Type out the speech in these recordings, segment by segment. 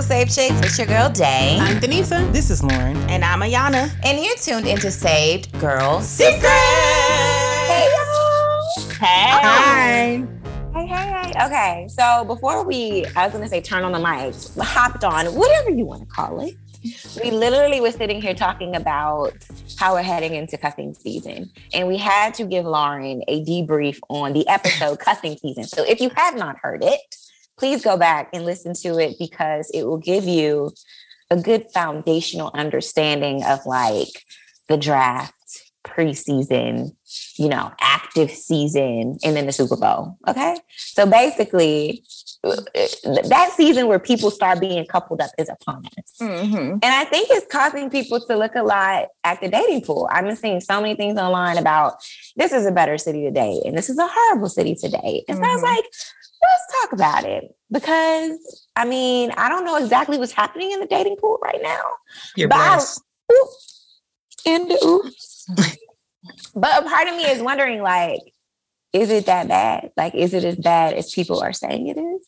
Pool Safe Chicks. It's your girl Day. I'm Denisa. This is Lauren. And I'm Ayana. And you're tuned into Saved Girl Secrets. Hey, y'all. Hey. Hi. Hey, hey, hey. Okay, so before we, I was going to say turn on the mics, hopped on, whatever you want to call it. We literally were sitting here talking about how we're heading into cuffing season. And we had to give Lauren a debrief on the episode cuffing season. So if you have not heard it, please go back and listen to it because it will give you a good foundational understanding of like the draft, preseason, you know, active season, and then the Super Bowl. Okay. So basically, that season where people start being coupled up is upon us. Mm-hmm. And I think it's causing people to look a lot at the dating pool. I've been seeing so many things online about this is a better city today and this is a horrible city today. date. And mm-hmm. so I was like, let's talk about it because I mean, I don't know exactly what's happening in the dating pool right now. You're blessed. and oops. but a part of me is wondering, like, is it that bad? Like, is it as bad as people are saying it is?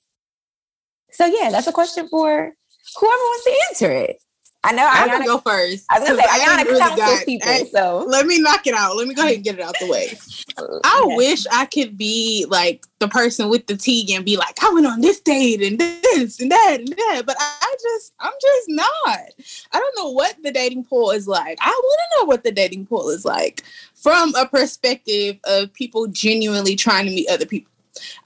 So yeah, that's a question for whoever wants to answer it. I know I can go first. I was gonna say Ayana really counts people. I, so let me knock it out. Let me go ahead and get it out the way. I okay. wish I could be like the person with the tea and be like, I went on this date and this and that and that. But I just, I'm just not. I don't know what the dating pool is like. I want to know what the dating pool is like from a perspective of people genuinely trying to meet other people.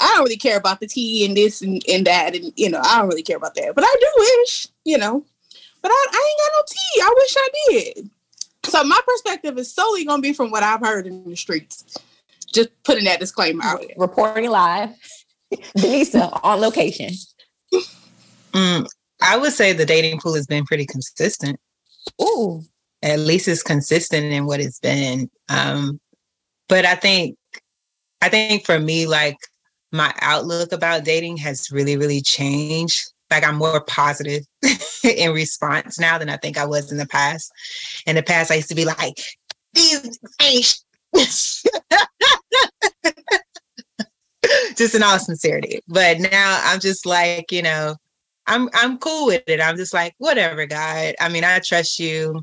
I don't really care about the tea and this and, and that, and you know, I don't really care about that. But I do wish, you know, but I, I ain't got no tea. I wish I did. So my perspective is solely gonna be from what I've heard in the streets. Just putting that disclaimer out there. Reporting live. Denisa on location. Mm, I would say the dating pool has been pretty consistent. Ooh. At least it's consistent in what it's been. Um, but I think I think for me, like my outlook about dating has really, really changed like I'm more positive in response now than I think I was in the past. In the past, I used to be like, these just in all sincerity. But now I'm just like, you know, I'm I'm cool with it. I'm just like, whatever, God. I mean, I trust you.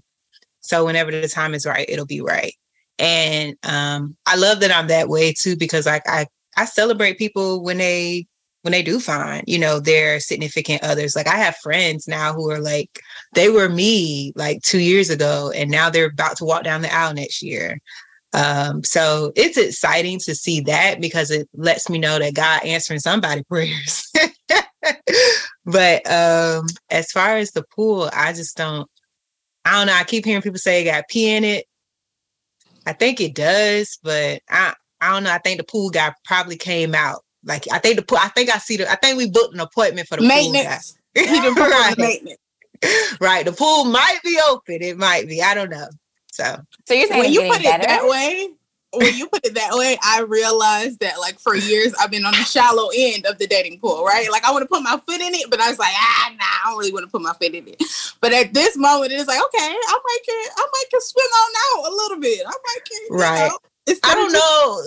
So whenever the time is right, it'll be right. And um, I love that I'm that way too, because like I I celebrate people when they when they do find, you know, their significant others. Like I have friends now who are like, they were me like two years ago, and now they're about to walk down the aisle next year. Um, so it's exciting to see that because it lets me know that God answering somebody prayers. but um, as far as the pool, I just don't. I don't know. I keep hearing people say it got pee in it. I think it does, but I I don't know. I think the pool guy probably came out like I think the pool. I think I see the. I think we booked an appointment for the maintenance. Pool guy. right. maintenance. right. The pool might be open. It might be. I don't know. So. So you're saying when you put it better? that way. When you put it that way, I realized that like for years I've been on the shallow end of the dating pool, right? Like I want to put my foot in it, but I was like, ah, nah, I don't really want to put my foot in it. But at this moment, it's like, okay, I might can, I might can swim on out a little bit. I might can, right. Know, I don't know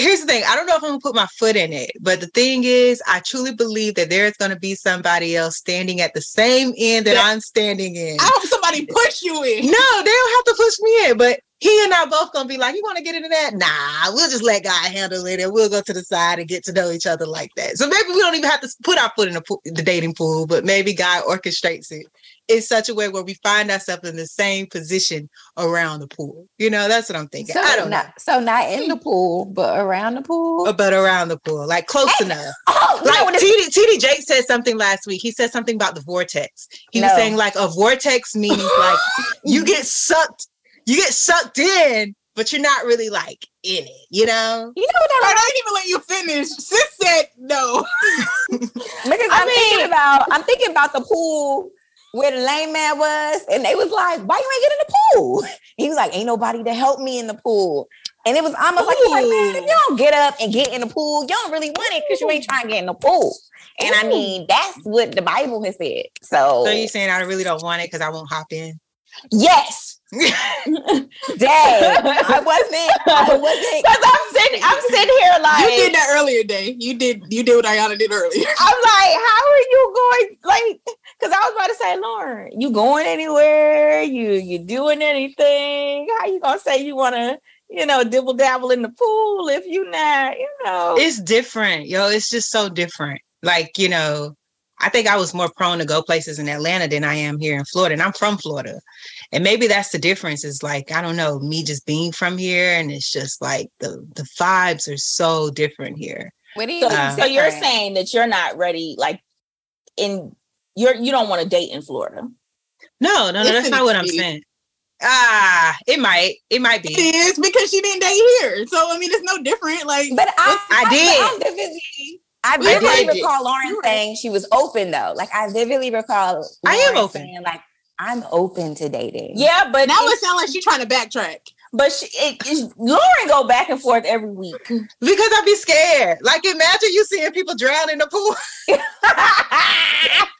here's the thing i don't know if i'm gonna put my foot in it but the thing is i truly believe that there's gonna be somebody else standing at the same end that, i'm standing in i hope somebody push you in no they don't have to push me in but he and I both gonna be like, you want to get into that? Nah, we'll just let God handle it, and we'll go to the side and get to know each other like that. So maybe we don't even have to put our foot in the, pool, the dating pool, but maybe God orchestrates it in such a way where we find ourselves in the same position around the pool. You know, that's what I'm thinking. So I don't not, know. So not in the pool, but around the pool. Uh, but around the pool, like close hey, enough. Oh, like TD, TD Jakes said something last week. He said something about the vortex. He no. was saying like a vortex means like you get sucked, you get sucked in, but you're not really like in it, you know? You know what I I didn't even let you finish. Sis said no. because I'm mean, thinking about I'm thinking about the pool where the lame man was, and they was like, "Why you ain't get in the pool?" He was like, "Ain't nobody to help me in the pool." And it was almost like, like, man, if you don't get up and get in the pool, you don't really want it because you ain't trying to get in the pool. And Ooh. I mean, that's what the Bible has said. So, so you saying I really don't want it because I won't hop in? Yes. Dang, I wasn't. I wasn't. Because I'm sitting. I'm sitting here like you did that earlier, day. You did. You did what Ayana did earlier. I'm like, how are you going? Like, Cause I was about to say, Lauren, you going anywhere? You you doing anything? How you gonna say you wanna, you know, dibble dabble in the pool if you not, you know? It's different, yo. It's just so different. Like, you know, I think I was more prone to go places in Atlanta than I am here in Florida. And I'm from Florida. And maybe that's the difference. Is like, I don't know, me just being from here. And it's just like the the vibes are so different here. What do you so, so you're saying that you're not ready, like in you're you don't want to date in Florida. No, no, no, that's not what I'm saying. Ah, it might, it might be. It is because she didn't date here, so I mean, it's no different. Like, but I, I, I did. vividly, I vividly recall Lauren saying she was open though. Like, I vividly recall. Lauren I am open. Saying, like, I'm open to dating. Yeah, but now it sounds like she's trying to backtrack. But she, it, it, Lauren go back and forth every week because I'd be scared. Like, imagine you seeing people drown in the pool.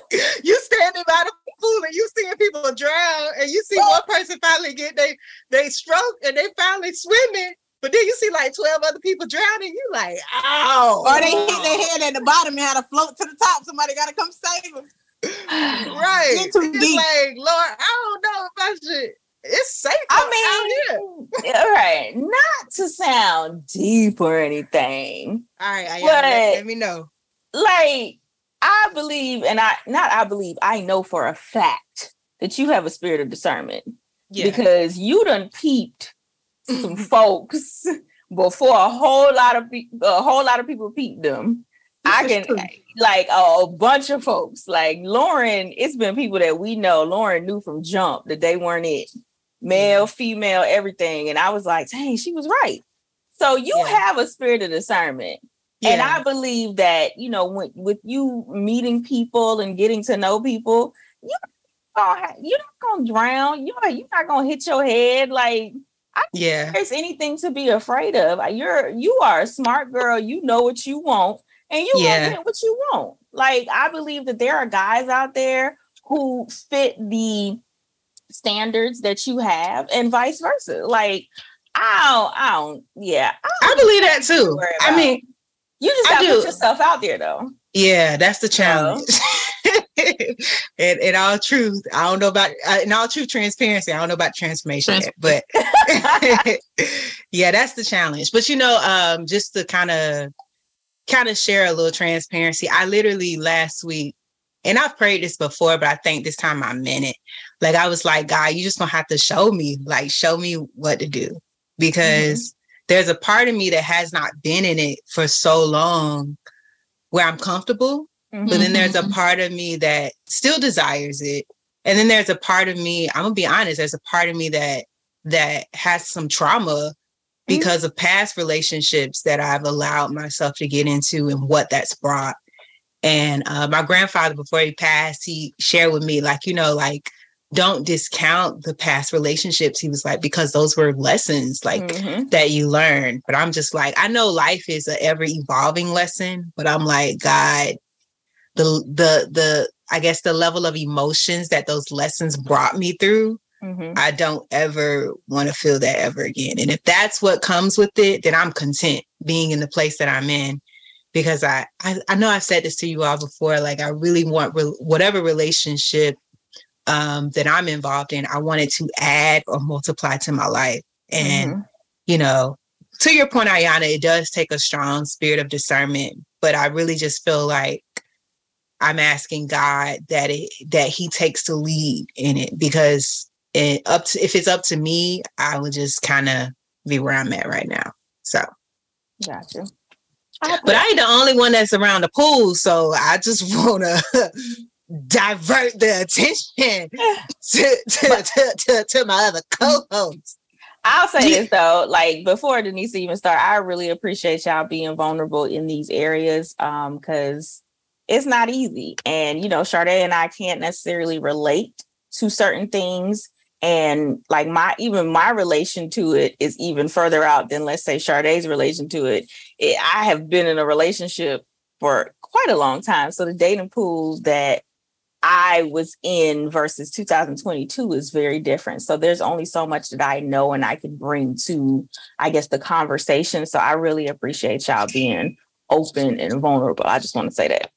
you standing by the pool and you seeing people drown, and you see one person finally get they they stroke and they finally swimming. But then you see like 12 other people drowning, you like, ow. Or they hit their head at the bottom and had to float to the top. Somebody gotta come save them. right. Get too it's deep. like, Lord, I don't know if I should. It's safe. I mean, all right. Not to sound deep or anything. All right, I, but, let, let me know. Like, I believe, and I not I believe, I know for a fact that you have a spirit of discernment. Yeah. Because you done peeped some folks before a whole lot of people a whole lot of people peeped them. I can like a bunch of folks. Like Lauren, it's been people that we know. Lauren knew from jump that they weren't it. Male, female, everything. And I was like, dang, she was right. So you yeah. have a spirit of discernment. Yeah. And I believe that, you know, when, with you meeting people and getting to know people, you you're not gonna drown. You're, you're not gonna hit your head. Like, I yeah, there's anything to be afraid of. You're you are a smart girl. You know what you want, and you yeah. get what you want. Like, I believe that there are guys out there who fit the standards that you have, and vice versa. Like, I don't, I don't, yeah, I, don't I believe that too. I mean, you just gotta put yourself out there though. Yeah, that's the challenge. in, in all truth, I don't know about uh, in all true transparency. I don't know about transformation, yet, but yeah, that's the challenge. But you know, um, just to kind of kind of share a little transparency. I literally last week, and I've prayed this before, but I think this time I meant it. Like I was like, God, you just gonna have to show me, like, show me what to do because there's a part of me that has not been in it for so long where I'm comfortable. Mm-hmm. But then there's a mm-hmm. part of me that still desires it. And then there's a part of me, I'm gonna be honest, there's a part of me that that has some trauma mm-hmm. because mm-hmm. of past relationships that I've allowed myself to get into and what that's brought. And uh, my grandfather, before he passed, he shared with me, like, you know, like don't discount the past relationships. He was like, because those were lessons like mm-hmm. that you learn. But I'm just like, I know life is an ever evolving lesson, but I'm like, God, the the the I guess the level of emotions that those lessons brought me through, mm-hmm. I don't ever want to feel that ever again. And if that's what comes with it, then I'm content being in the place that I'm in. Because I, I, I know I've said this to you all before. Like I really want re- whatever relationship um, that I'm involved in, I wanted to add or multiply to my life. And, mm-hmm. you know, to your point, Ayana, it does take a strong spirit of discernment, but I really just feel like I'm asking God that it that He takes the lead in it because it up to if it's up to me, I would just kind of be where I'm at right now. So, gotcha. But I ain't the only one that's around the pool, so I just wanna divert the attention to, to, to, to, to my other co-hosts. I'll say this though, like before Denise even start, I really appreciate y'all being vulnerable in these areas um because it's not easy. And you know, Sade and I can't necessarily relate to certain things. And like my even my relation to it is even further out than let's say Sade's relation to it. it I have been in a relationship for quite a long time. So the dating pool that I was in versus 2022 is very different. So there's only so much that I know and I can bring to, I guess, the conversation. So I really appreciate y'all being open and vulnerable. I just want to say that.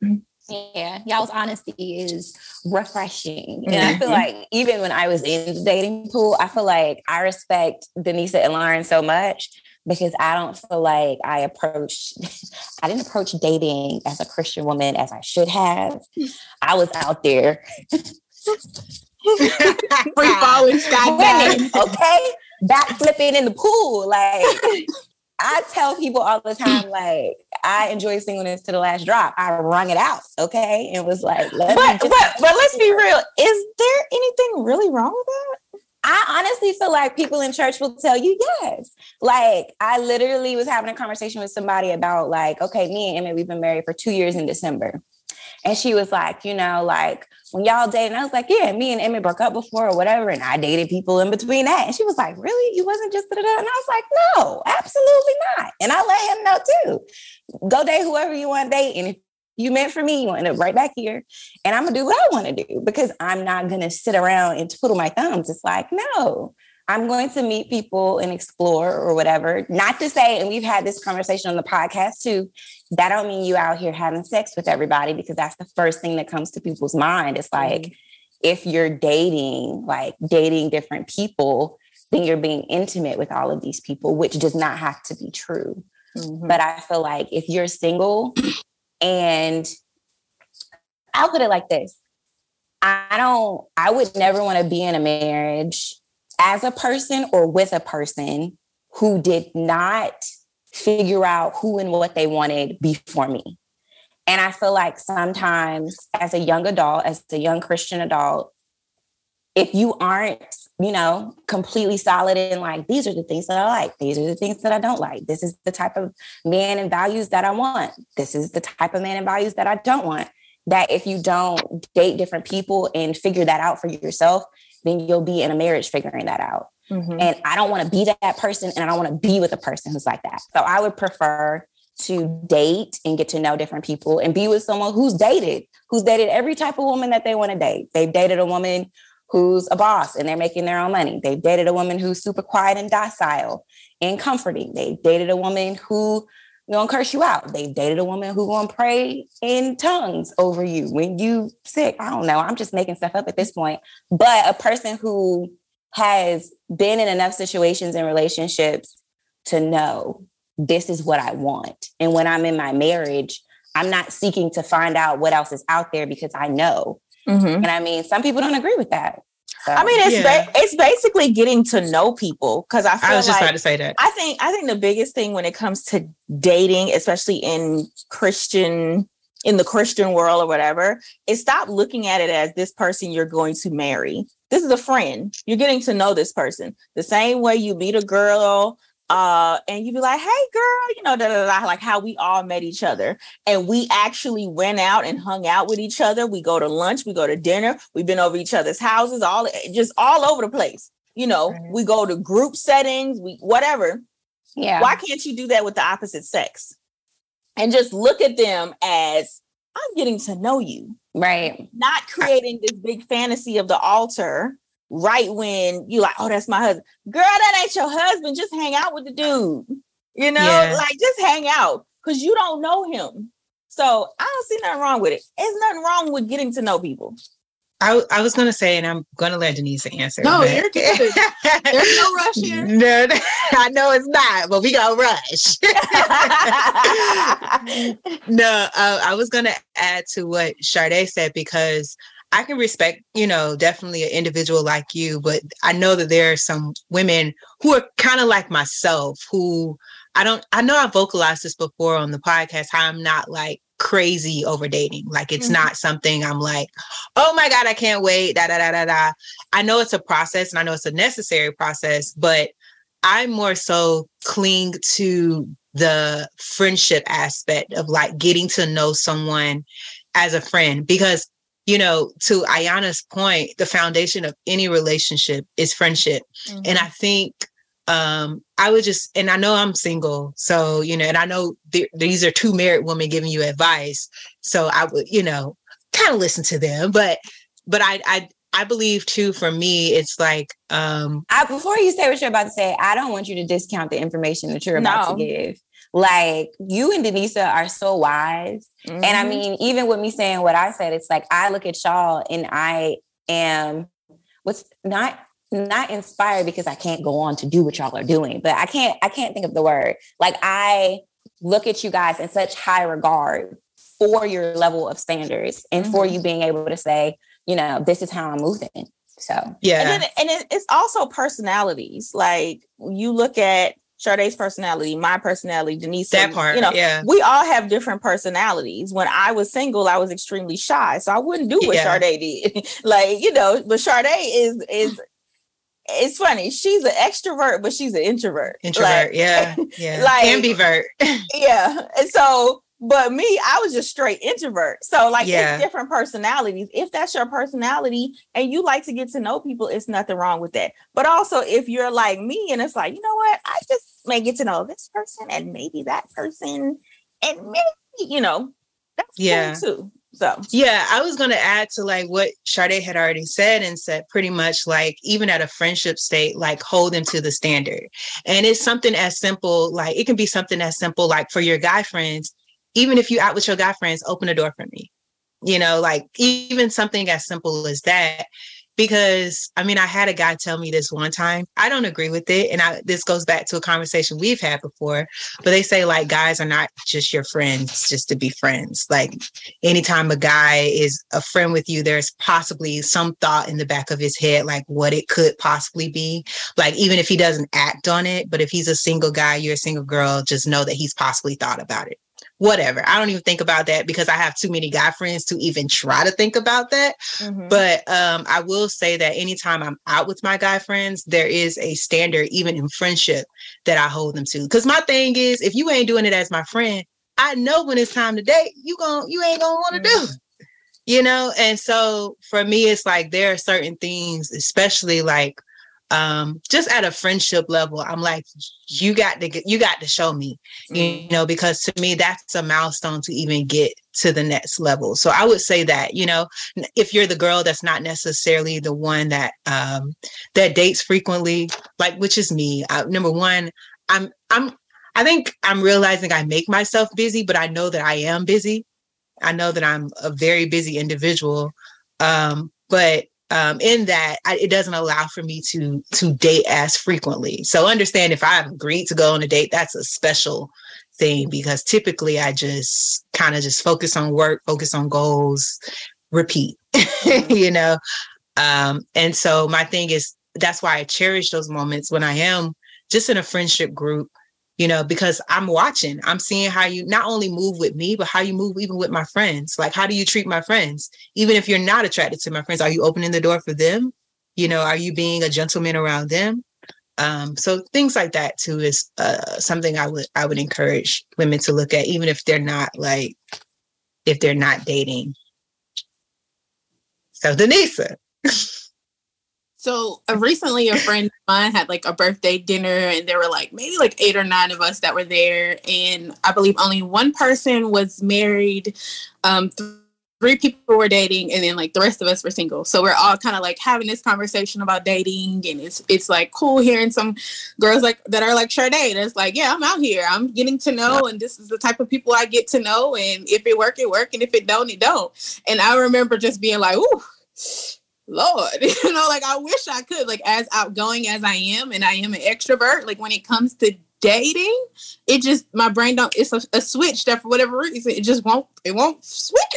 Yeah, y'all's honesty is refreshing. And mm-hmm. I feel mm-hmm. like even when I was in the dating pool, I feel like I respect Denisa and Lauren so much because I don't feel like I approached, I didn't approach dating as a Christian woman as I should have. I was out there. Free falling sky okay? Back flipping in the pool. Like I tell people all the time, like, I enjoy singleness to the last drop. I wrung it out, okay? And was like, but, but, but let's be real. Is there anything really wrong with that? I honestly feel like people in church will tell you yes. Like I literally was having a conversation with somebody about like, okay, me and Emmett, we've been married for two years in December. And she was like, you know, like when y'all date, and I was like, yeah, me and Emmett broke up before or whatever. And I dated people in between that. And she was like, really? You wasn't just da And I was like, no, absolutely not. And I let him know too. Go date whoever you want to date. And if you meant for me, you want to right back here. And I'm gonna do what I want to do because I'm not gonna sit around and twiddle my thumbs. It's like, no, I'm going to meet people and explore or whatever. Not to say, and we've had this conversation on the podcast too, that don't mean you out here having sex with everybody because that's the first thing that comes to people's mind. It's like mm-hmm. if you're dating, like dating different people, then you're being intimate with all of these people, which does not have to be true. Mm-hmm. But I feel like if you're single and I'll put it like this. I don't, I would never want to be in a marriage as a person or with a person who did not figure out who and what they wanted before me. And I feel like sometimes as a young adult, as a young Christian adult, if you aren't, you know, completely solid in like, these are the things that I like, these are the things that I don't like, this is the type of man and values that I want, this is the type of man and values that I don't want, that if you don't date different people and figure that out for yourself, then you'll be in a marriage figuring that out. Mm-hmm. And I don't want to be that person and I don't want to be with a person who's like that. So I would prefer to date and get to know different people and be with someone who's dated, who's dated every type of woman that they want to date. They've dated a woman who's a boss and they're making their own money. They've dated a woman who's super quiet and docile and comforting. They dated a woman who gonna curse you out. They've dated a woman who gonna pray in tongues over you when you sick. I don't know. I'm just making stuff up at this point. But a person who has been in enough situations and relationships to know this is what I want. And when I'm in my marriage, I'm not seeking to find out what else is out there because I know. Mm-hmm. And I mean, some people don't agree with that. So, I mean, it's yeah. ba- it's basically getting to know people because I, I was just like, about to say that. I think I think the biggest thing when it comes to dating, especially in Christian in the Christian world or whatever, is stop looking at it as this person you're going to marry. This is a friend. You're getting to know this person the same way you meet a girl uh and you'd be like hey girl you know da, da, da, like how we all met each other. And we actually went out and hung out with each other. We go to lunch we go to dinner we've been over each other's houses all just all over the place. You know mm-hmm. we go to group settings we whatever. Yeah. why can't you do that with the opposite sex? And just look at them as i'm getting to know you. Right. Not creating this big fantasy of the altar right when you like, oh, that's my husband. Girl, that ain't your husband. Just hang out with the dude. You know, yeah. like just hang out because you don't know him. So I don't see nothing wrong with it. There's nothing wrong with getting to know people. I, I was going to say, and I'm going to let Denise answer. No, but... you're good. There's no rush here. No, I know it's not, but we got to rush. no, uh, I was going to add to what Sade said because I can respect, you know, definitely an individual like you, but I know that there are some women who are kind of like myself who I don't, I know I vocalized this before on the podcast, how I'm not like crazy over dating. Like it's mm-hmm. not something I'm like, oh my God, I can't wait. Da da da da da. I know it's a process and I know it's a necessary process, but I more so cling to the friendship aspect of like getting to know someone as a friend because you know, to Ayana's point, the foundation of any relationship is friendship. Mm-hmm. And I think um I would just, and I know I'm single, so you know, and I know th- these are two married women giving you advice, so I would, you know, kind of listen to them. But, but I, I, I believe too. For me, it's like, um I, before you say what you're about to say, I don't want you to discount the information that you're about no. to give like you and Denisa are so wise. Mm-hmm. And I mm-hmm. mean, even with me saying what I said, it's like I look at y'all and I am what's not not inspired because I can't go on to do what y'all are doing, but I can't I can't think of the word. Like I look at you guys in such high regard for your level of standards and mm-hmm. for you being able to say, you know, this is how I'm moving. So yeah, and, then, and it, it's also personalities. Like you look at Sade's personality, my personality, Denise. That part, you know, yeah. We all have different personalities. When I was single, I was extremely shy, so I wouldn't do what yeah. Sade did. like you know, but Sade is is. It's funny. She's an extrovert, but she's an introvert. Introvert, like, yeah, yeah. Like ambivert. yeah, and so but me, I was just straight introvert. So like yeah. it's different personalities. If that's your personality and you like to get to know people, it's nothing wrong with that. But also if you're like me and it's like, you know what, I just may get to know this person and maybe that person and maybe, you know, that's yeah. cool too. So yeah, I was gonna add to like what Sade had already said and said pretty much like even at a friendship state, like hold them to the standard. And it's something as simple, like it can be something as simple like for your guy friends even if you out with your guy friends, open the door for me. You know, like even something as simple as that. Because I mean, I had a guy tell me this one time. I don't agree with it. And I this goes back to a conversation we've had before. But they say like guys are not just your friends just to be friends. Like anytime a guy is a friend with you, there's possibly some thought in the back of his head, like what it could possibly be. Like even if he doesn't act on it, but if he's a single guy, you're a single girl, just know that he's possibly thought about it whatever. I don't even think about that because I have too many guy friends to even try to think about that. Mm-hmm. But um, I will say that anytime I'm out with my guy friends, there is a standard, even in friendship, that I hold them to. Because my thing is, if you ain't doing it as my friend, I know when it's time to date, you gon' you ain't gonna want to mm-hmm. do. You know, and so for me, it's like there are certain things, especially like um just at a friendship level i'm like you got to get you got to show me mm-hmm. you know because to me that's a milestone to even get to the next level so i would say that you know if you're the girl that's not necessarily the one that um that dates frequently like which is me I, number one i'm i'm i think i'm realizing i make myself busy but i know that i am busy i know that i'm a very busy individual um but um, in that I, it doesn't allow for me to to date as frequently. So understand if I've agreed to go on a date, that's a special thing because typically I just kind of just focus on work, focus on goals, repeat, you know. Um, and so my thing is that's why I cherish those moments when I am just in a friendship group you know, because I'm watching, I'm seeing how you not only move with me, but how you move even with my friends. Like, how do you treat my friends? Even if you're not attracted to my friends, are you opening the door for them? You know, are you being a gentleman around them? Um, so things like that too is uh, something I would I would encourage women to look at, even if they're not like if they're not dating. So Denisa. So uh, recently, a friend of mine had like a birthday dinner, and there were like maybe like eight or nine of us that were there, and I believe only one person was married. Um, th- three people were dating, and then like the rest of us were single. So we're all kind of like having this conversation about dating, and it's it's like cool hearing some girls like that are like Sade. That's like, yeah, I'm out here, I'm getting to know, and this is the type of people I get to know, and if it work, it work, and if it don't, it don't. And I remember just being like, ooh Lord, you know, like I wish I could, like as outgoing as I am, and I am an extrovert. Like when it comes to dating, it just my brain don't. It's a, a switch that for whatever reason it just won't. It won't switch.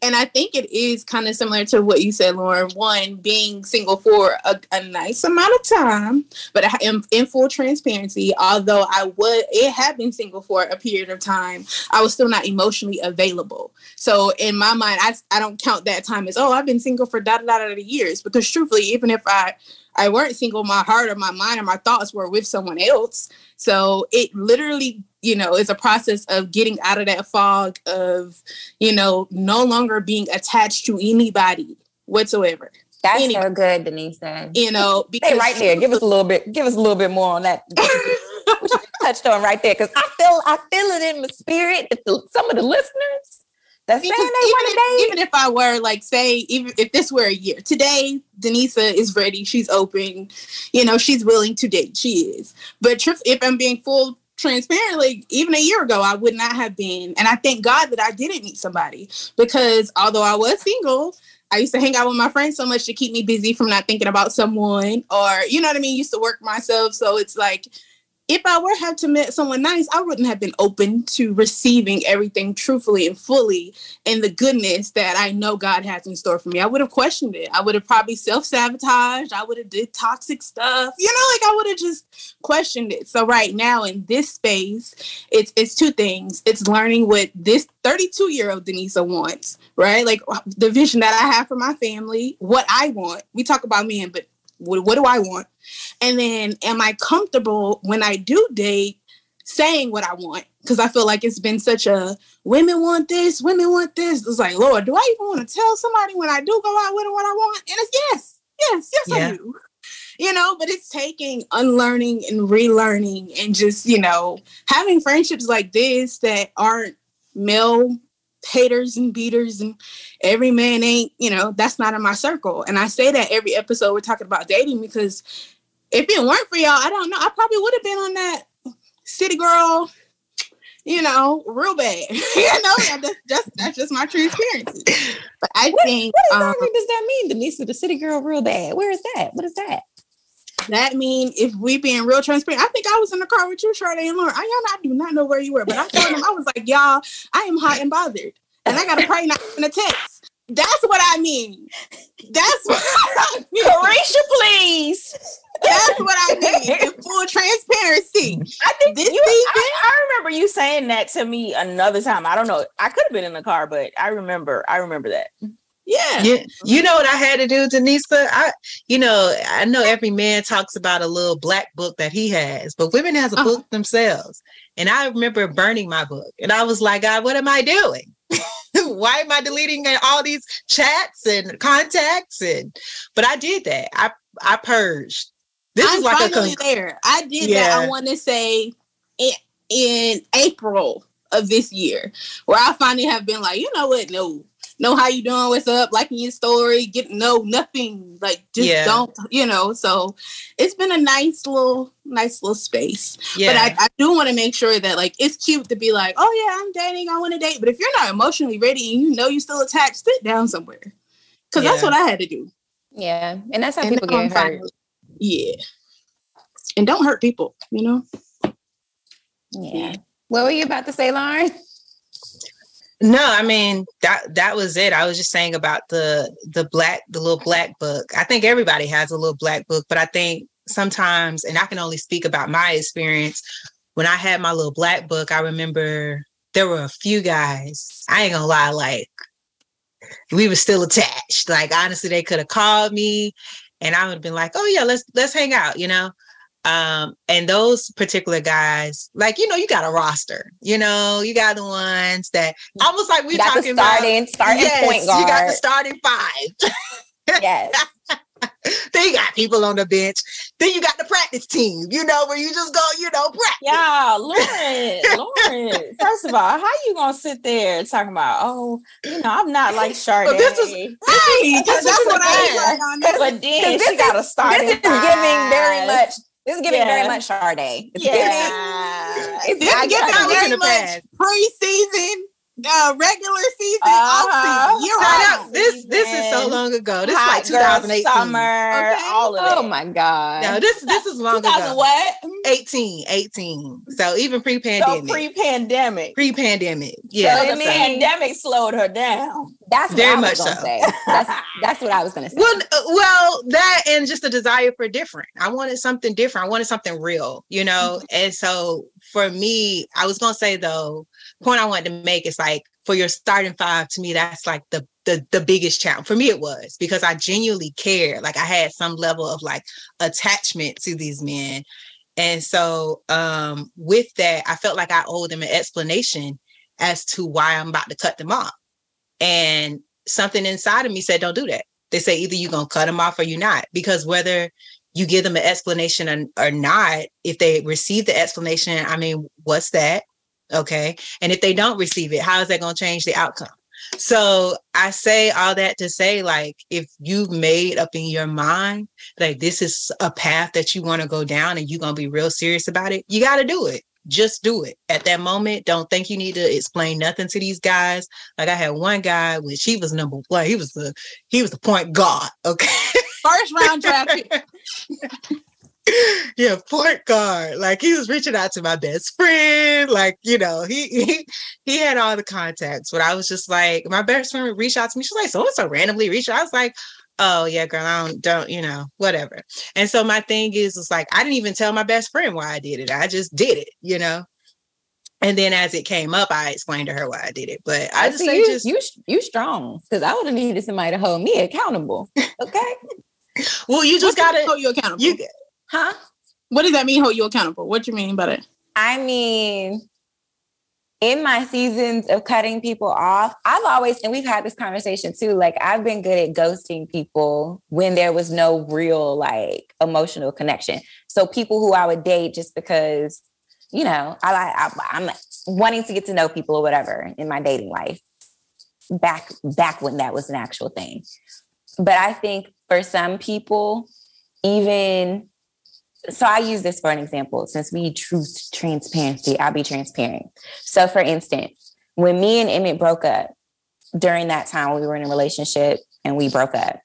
And I think it is kind of similar to what you said, Lauren. One, being single for a, a nice amount of time, but I am in full transparency. Although I would, it had been single for a period of time, I was still not emotionally available. So in my mind, I, I don't count that time as, oh, I've been single for da da da da years. Because truthfully, even if I I weren't single, my heart or my mind or my thoughts were with someone else. So it literally, you know, it's a process of getting out of that fog of, you know, no longer being attached to anybody whatsoever. That's anybody. so good, Denise. You know, because hey, right there, give us a little bit, give us a little bit more on that. What you touched on right there, because I feel, I feel it in my spirit. That the, some of the listeners that's saying they even if, even if I were like say even if this were a year today, Denisa is ready. She's open. You know, she's willing to date. She is. But if I'm being full transparently, even a year ago, I would not have been. And I thank God that I didn't meet somebody because although I was single, I used to hang out with my friends so much to keep me busy from not thinking about someone or, you know what I mean? Used to work myself. So it's like, if I were have to meet someone nice, I wouldn't have been open to receiving everything truthfully and fully and the goodness that I know God has in store for me. I would have questioned it. I would have probably self-sabotaged. I would have did toxic stuff. You know, like I would have just questioned it. So right now in this space, it's it's two things. It's learning what this 32-year-old Denisa wants, right? Like the vision that I have for my family, what I want. We talk about men, but what, what do I want? And then am I comfortable when I do date saying what I want? Because I feel like it's been such a women want this, women want this. It's like, Lord, do I even want to tell somebody when I do go out with what I want? And it's yes, yes, yes, yeah. I do. You know, but it's taking unlearning and relearning and just, you know, having friendships like this that aren't male haters and beaters and every man ain't you know that's not in my circle. And i say that every episode we're talking about dating because if it weren't for y'all i don't know i probably would have been on that city girl you know real bad. You know that's just that's just my transparency but i what, think what exactly um, does that mean denise the city girl real bad? Where is that? What is that that mean if we being real transparent, I think I was in the car with you, Sade and Lauren. I y'all not do not know where you were, but I told them I was like, y'all, I am hot and bothered, and I gotta pray not in a text. That's what I mean. That's what I mean. Please. That's what I mean. In full transparency. I think this you, season, I, I, remember you saying that to me another time. I don't know. I could have been in the car, but I remember. I remember that. Yeah. You, you know what I had to do, Denisa? I, you know, I know every man talks about a little black book that he has, but women has a uh-huh. book themselves. And I remember burning my book, and I was like, God, what am I doing? Why am I deleting all these chats and contacts? And but I did that. I I purged. This I'm is like finally a con- there. I did yeah. that. I want to say in, in April of this year, where I finally have been like, you know what? No, know how you doing, what's up, liking your story, get no nothing, like just yeah. don't, you know. So it's been a nice little, nice little space. Yeah. But I, I do want to make sure that like it's cute to be like, oh yeah, I'm dating, I want to date. But if you're not emotionally ready and you know you're still attached, sit down somewhere. Cause yeah. that's what I had to do. Yeah. And that's how and people get hurt. yeah. And don't hurt people, you know? Yeah. What were you about to say, Lauren? No, I mean that that was it. I was just saying about the the black the little black book. I think everybody has a little black book, but I think sometimes and I can only speak about my experience when I had my little black book, I remember there were a few guys, I ain't gonna lie, like we were still attached. Like honestly, they could have called me and I would have been like, oh yeah, let's let's hang out, you know. Um, and those particular guys, like you know, you got a roster. You know, you got the ones that almost like we're talking starting, about starting yes, point guard. You got the starting five. yes. then you got people on the bench. Then you got the practice team, you know, where you just go, you know, practice. Yeah, Lauren, Lauren. First of all, how you gonna sit there talking about, oh, you know, I'm not like Sade. But this is right, because that's what I am. But then she got to start. This is giving very much this is giving yeah. very much Sade. It's yeah. Giving, it's giving very much preseason uh, regular season, uh-huh. season. You're right. This this is so long ago. This Hot is like 2018. Summer, okay. all of Oh my god. No, this this is long ago. What? 18, 18. So even pre-pandemic. So pre-pandemic. Pre-pandemic. Yeah. So the pandemic slowed her down. That's very much so. Say. That's that's what I was gonna say. Well, well, that and just a desire for different. I wanted something different. I wanted something real, you know. Mm-hmm. And so for me, I was gonna say though, point I wanted to make is like for your starting five, to me, that's like the the the biggest challenge. For me, it was because I genuinely cared. Like I had some level of like attachment to these men. And so um with that, I felt like I owed them an explanation as to why I'm about to cut them off. And something inside of me said, don't do that. They say either you're gonna cut them off or you're not. Because whether you give them an explanation or, or not, if they receive the explanation, I mean, what's that? Okay. And if they don't receive it, how is that going to change the outcome? So I say all that to say, like, if you've made up in your mind, like, this is a path that you want to go down and you're going to be real serious about it, you got to do it. just do it at that moment. Don't think you need to explain nothing to these guys. Like I had one guy, which he was number one. He was the he was the point guard. Okay, first round draft pick. yeah, point guard. Like he was reaching out to my best friend. Like you know, he he he had all the contacts. But I was just like, my best friend reached out to me. She's like, so it's so randomly reached. I was like, oh yeah, girl, I don't don't you know whatever. And so my thing is, it's like I didn't even tell my best friend why I did it. I just did it, you know. And then as it came up, I explained to her why I did it. But I, I just see you, just you you strong because I would have needed somebody to hold me accountable. Okay. well, you just gotta hold you accountable. You, huh? What does that mean? Hold you accountable? What you mean by that? I mean, in my seasons of cutting people off, I've always, and we've had this conversation too, like I've been good at ghosting people when there was no real like emotional connection. So people who I would date just because, you know, I like, I'm wanting to get to know people or whatever in my dating life back, back when that was an actual thing. But I think for some people, even so I use this for an example. Since we truth transparency, I'll be transparent. So for instance, when me and Emmett broke up during that time we were in a relationship and we broke up,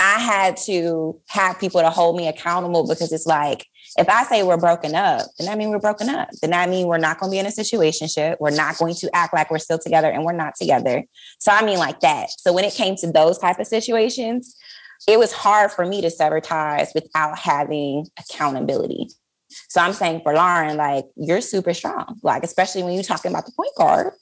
I had to have people to hold me accountable because it's like if I say we're broken up, then that mean we're broken up. Then that mean we're not going to be in a situation. We're not going to act like we're still together and we're not together. So I mean like that. So when it came to those type of situations, it was hard for me to sever ties without having accountability. So I'm saying for Lauren, like you're super strong, like especially when you're talking about the point guard.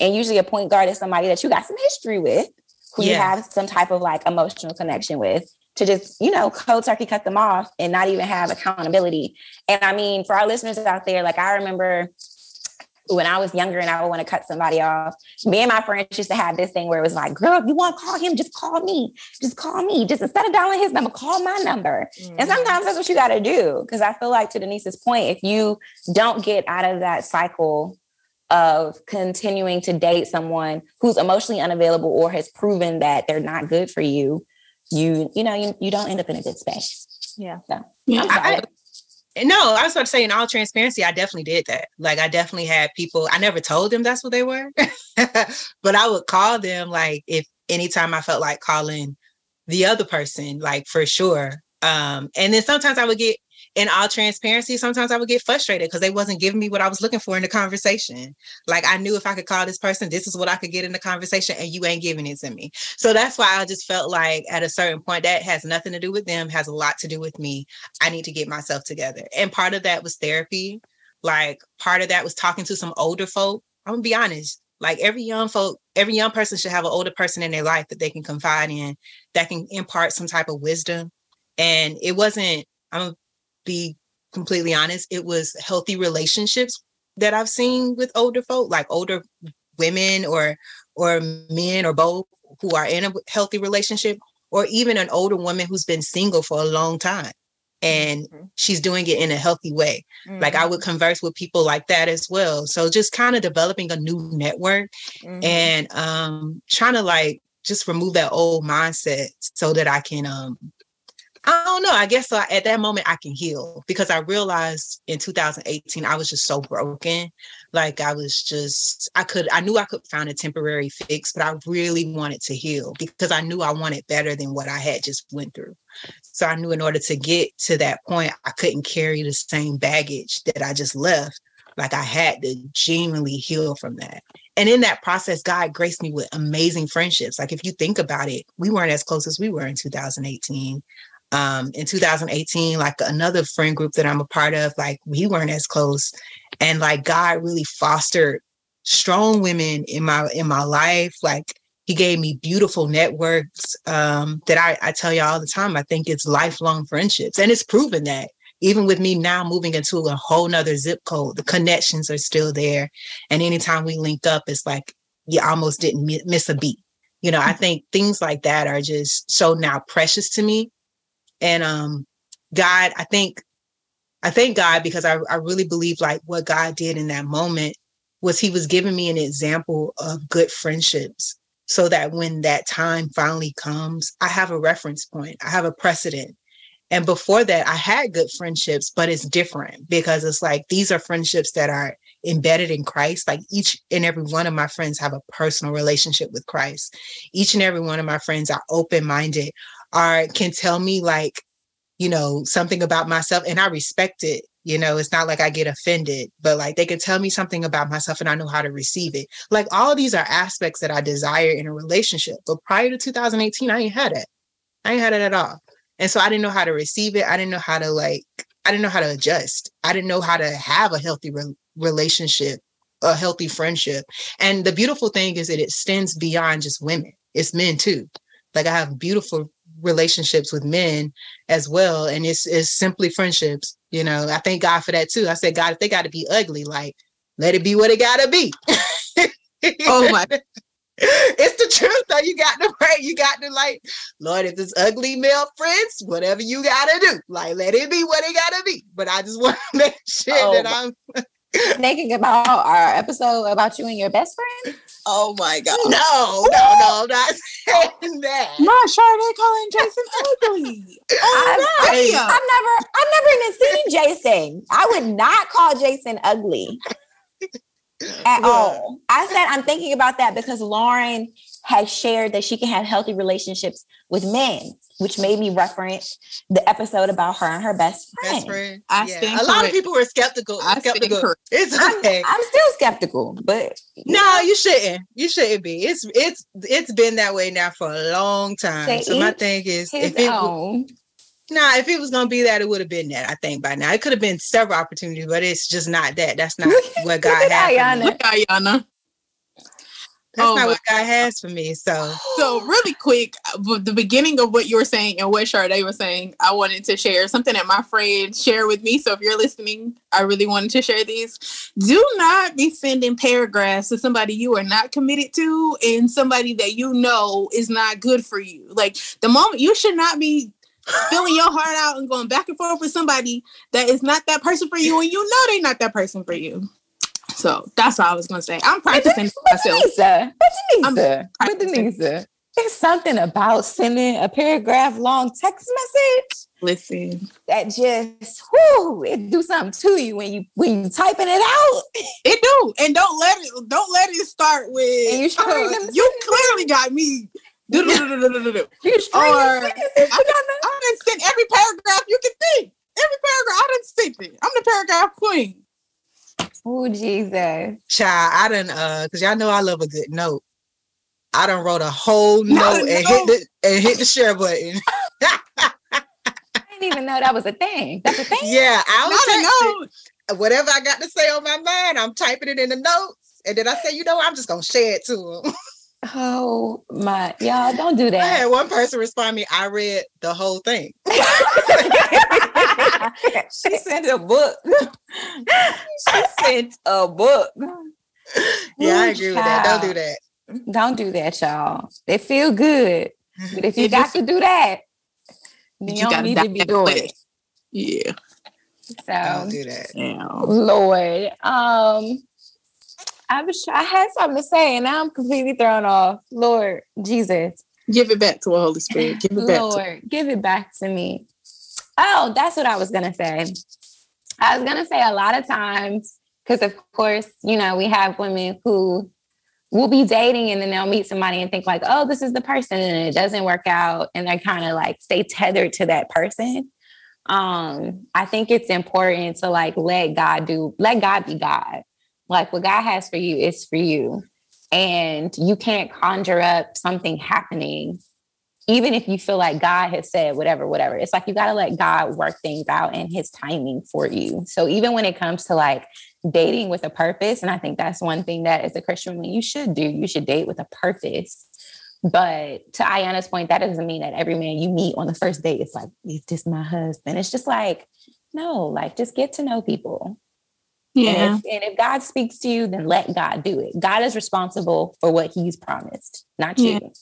And usually a point guard is somebody that you got some history with, who yeah. you have some type of like emotional connection with to just, you know, cold turkey cut them off and not even have accountability. And I mean, for our listeners out there, like I remember when I was younger and I would want to cut somebody off, me and my friends used to have this thing where it was like, girl, if you want to call him, just call me. Just call me. Just instead of dialing his number, call my number. Mm-hmm. And sometimes that's what you got to do. Because I feel like to Denise's point, if you don't get out of that cycle of continuing to date someone who's emotionally unavailable or has proven that they're not good for you, you, you know, you, you don't end up in a good space. Yeah. So, yeah. I, no, I was about to say, in all transparency, I definitely did that. Like, I definitely had people, I never told them that's what they were, but I would call them like if anytime I felt like calling the other person, like for sure. Um, and then sometimes I would get in all transparency, sometimes I would get frustrated because they wasn't giving me what I was looking for in the conversation. Like I knew if I could call this person, this is what I could get in the conversation, and you ain't giving it to me. So that's why I just felt like at a certain point that has nothing to do with them, has a lot to do with me. I need to get myself together. And part of that was therapy. Like part of that was talking to some older folk. I'm gonna be honest. Like every young folk, every young person should have an older person in their life that they can confide in, that can impart some type of wisdom. And it wasn't, I'm be completely honest, it was healthy relationships that I've seen with older folk, like older women or or men or both who are in a healthy relationship, or even an older woman who's been single for a long time and mm-hmm. she's doing it in a healthy way. Mm-hmm. Like I would mm-hmm. converse with people like that as well. So just kind of developing a new network mm-hmm. and um trying to like just remove that old mindset so that I can um I don't know. I guess uh, at that moment I can heal because I realized in 2018 I was just so broken. Like I was just I could I knew I could find a temporary fix, but I really wanted to heal because I knew I wanted better than what I had just went through. So I knew in order to get to that point, I couldn't carry the same baggage that I just left. Like I had to genuinely heal from that. And in that process, God graced me with amazing friendships. Like if you think about it, we weren't as close as we were in 2018 um, in 2018, like another friend group that I'm a part of, like we weren't as close. And like God really fostered strong women in my in my life. Like he gave me beautiful networks um, that I, I tell you all the time. I think it's lifelong friendships. And it's proven that even with me now moving into a whole nother zip code, the connections are still there. And anytime we link up, it's like you almost didn't miss a beat. You know, I mm-hmm. think things like that are just so now precious to me and um, God, I think, I thank God because I, I really believe like what God did in that moment was He was giving me an example of good friendships so that when that time finally comes, I have a reference point, I have a precedent. And before that, I had good friendships, but it's different because it's like these are friendships that are embedded in Christ. Like each and every one of my friends have a personal relationship with Christ. Each and every one of my friends are open minded, are can tell me like, you know, something about myself, and I respect it. You know, it's not like I get offended, but like they can tell me something about myself and I know how to receive it. Like all these are aspects that I desire in a relationship. But prior to 2018, I ain't had it. I ain't had it at all. And so I didn't know how to receive it. I didn't know how to like, I didn't know how to adjust. I didn't know how to have a healthy re- relationship, a healthy friendship. And the beautiful thing is that it extends beyond just women, it's men too. Like I have beautiful relationships with men as well. And it's, it's simply friendships. You know, I thank God for that too. I said, God, if they got to be ugly, like let it be what it got to be. oh my it's the truth though. You got to pray. You got to like, Lord, if it's ugly male friends, whatever you gotta do, like let it be what it gotta be. But I just want to make sure oh, that I'm thinking about our episode about you and your best friend. Oh my god! No, no, no, I'm not saying that. My Sade calling Jason ugly. Oh, I've, I've never, I've never even seen Jason. I would not call Jason ugly at yeah. all. I said I'm thinking about that because Lauren has shared that she can have healthy relationships with men, which made me reference the episode about her and her best friend. Best friend. I yeah. A lot of people were skeptical. I skeptical. It's okay. I'm, I'm, still skeptical, but no, know. you shouldn't. You shouldn't be. It's it's it's been that way now for a long time. so my thing is, if it, own. Nah, if it was gonna be that, it would have been that. I think by now it could have been several opportunities, but it's just not that. That's not what God has. Look, Ayana. That's oh not what God has for me. So, so really quick, uh, the beginning of what you were saying and what Sade was saying, I wanted to share something that my friend shared with me. So, if you're listening, I really wanted to share these. Do not be sending paragraphs to somebody you are not committed to and somebody that you know is not good for you. Like the moment you should not be spilling your heart out and going back and forth with somebody that is not that person for you, and you know they're not that person for you. So that's what I was gonna say. I'm practicing but, myself. Denisa, but Denisa, but Denisa, there's something about sending a paragraph long text message. Listen, that just whoo, it do something to you when you when you typing it out. It do, and don't let it don't let it start with. And you, uh, you clearly got me or I, I didn't send every paragraph you can think. Every paragraph I didn't send it. I'm the paragraph queen. Oh Jesus. Child, I didn't uh because y'all know I love a good note. I done wrote a whole note and hit the and hit the share button. I didn't even know that was a thing. That's a thing. Yeah, I was texting. Whatever I got to say on my mind, I'm typing it in the notes. And then I say, you know, I'm just gonna share it to them. Oh my, y'all don't do that. I had one person respond me, I read the whole thing. she sent a book. she sent a book. Yeah, I agree with that. Don't do that. Don't do that, y'all. They feel good. But if you got to do that, then you, you don't need to be doing it. Yeah. So don't do that. Yeah. Lord. Um I was I had something to say and now I'm completely thrown off. Lord Jesus. Give it back to the Holy Spirit. Give it back Lord, to- give it back to me. Oh, that's what I was gonna say. I was gonna say a lot of times, because of course, you know, we have women who will be dating and then they'll meet somebody and think like, oh, this is the person, and it doesn't work out, and they kind of like stay tethered to that person. Um, I think it's important to like let God do, let God be God. Like what God has for you is for you. And you can't conjure up something happening, even if you feel like God has said whatever, whatever. It's like you got to let God work things out in his timing for you. So even when it comes to like dating with a purpose, and I think that's one thing that as a Christian woman you should do, you should date with a purpose. But to Ayana's point, that doesn't mean that every man you meet on the first date is like, is this my husband? It's just like, no, like just get to know people. Yeah. And if, and if, God speaks to you, then let God do it. God is responsible for what he's promised, not you.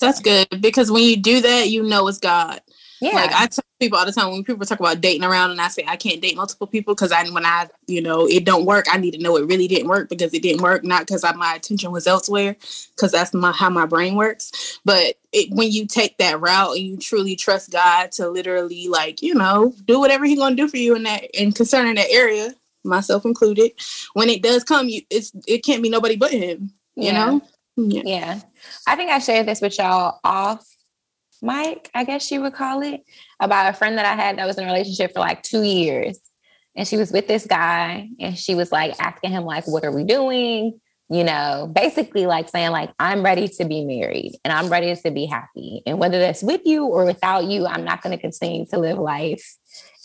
That's good because when you do that, you know it's God. Yeah. Like I tell people all the time when people talk about dating around and I say I can't date multiple people because I when I you know it don't work I need to know it really didn't work because it didn't work not because my attention was elsewhere because that's my how my brain works but it, when you take that route and you truly trust God to literally like you know do whatever He gonna do for you in that in concerning that area myself included when it does come you it's it can't be nobody but Him you yeah. know yeah. yeah I think I shared this with y'all off mic, I guess you would call it, about a friend that I had that was in a relationship for like two years. And she was with this guy and she was like asking him, like, what are we doing? You know, basically like saying, like, I'm ready to be married and I'm ready to be happy. And whether that's with you or without you, I'm not going to continue to live life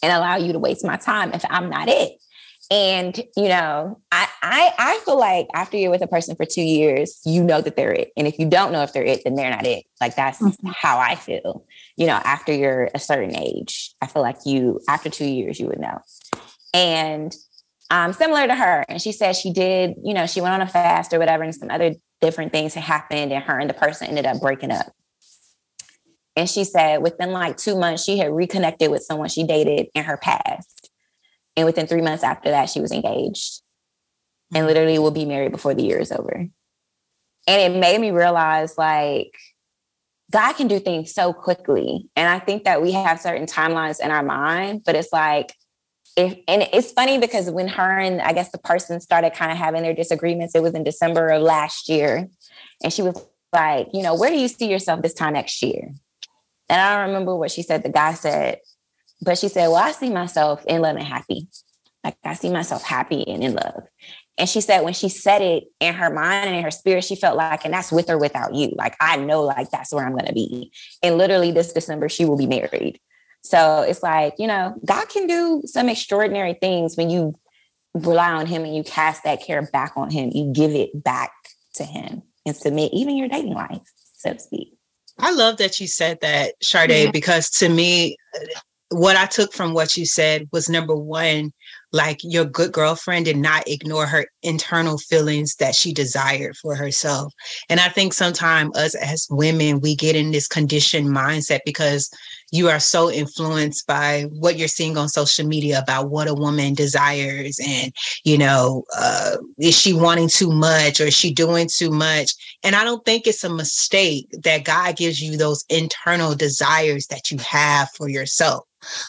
and allow you to waste my time if I'm not it. And you know, I, I I feel like after you're with a person for two years, you know that they're it. And if you don't know if they're it, then they're not it. Like that's mm-hmm. how I feel. You know, after you're a certain age, I feel like you after two years you would know. And um, similar to her, and she said she did. You know, she went on a fast or whatever, and some other different things had happened, and her and the person ended up breaking up. And she said within like two months, she had reconnected with someone she dated in her past and within three months after that, she was engaged and mm-hmm. literally will be married before the year is over. And it made me realize like God can do things so quickly. And I think that we have certain timelines in our mind, but it's like, if, and it's funny because when her and I guess the person started kind of having their disagreements, it was in December of last year. And she was like, you know, where do you see yourself this time next year? And I don't remember what she said. The guy said, but she said, Well, I see myself in love and happy. Like I see myself happy and in love. And she said when she said it in her mind and in her spirit, she felt like, and that's with or without you. Like I know like that's where I'm gonna be. And literally this December, she will be married. So it's like, you know, God can do some extraordinary things when you rely on him and you cast that care back on him. You give it back to him and submit even your dating life, so to speak. I love that you said that, Sade, yeah. because to me, what I took from what you said was number one, like your good girlfriend did not ignore her internal feelings that she desired for herself. And I think sometimes us as women, we get in this conditioned mindset because you are so influenced by what you're seeing on social media about what a woman desires and you know uh, is she wanting too much or is she doing too much and i don't think it's a mistake that god gives you those internal desires that you have for yourself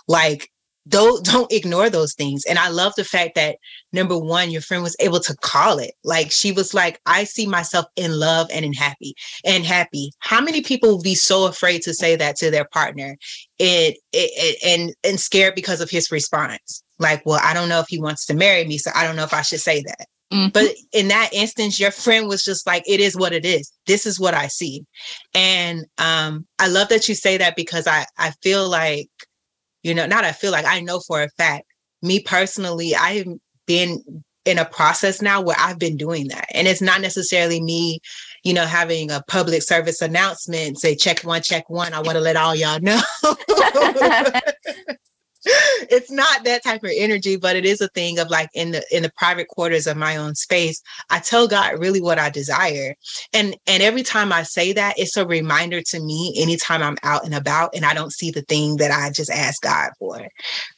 like don't don't ignore those things and i love the fact that number one your friend was able to call it like she was like i see myself in love and in happy and happy how many people would be so afraid to say that to their partner it, it, it and and scared because of his response like well i don't know if he wants to marry me so i don't know if i should say that mm-hmm. But in that instance, your friend was just like, it is what it is. This is what I see. And um, I love that you say that because I, I feel like you know, not I feel like I know for a fact, me personally, I've been in a process now where I've been doing that. And it's not necessarily me, you know, having a public service announcement, say check one, check one. I want to let all y'all know. it's not that type of energy, but it is a thing of like in the in the private quarters of my own space. I tell God really what I desire. And and every time I say that, it's a reminder to me anytime I'm out and about and I don't see the thing that I just asked God for.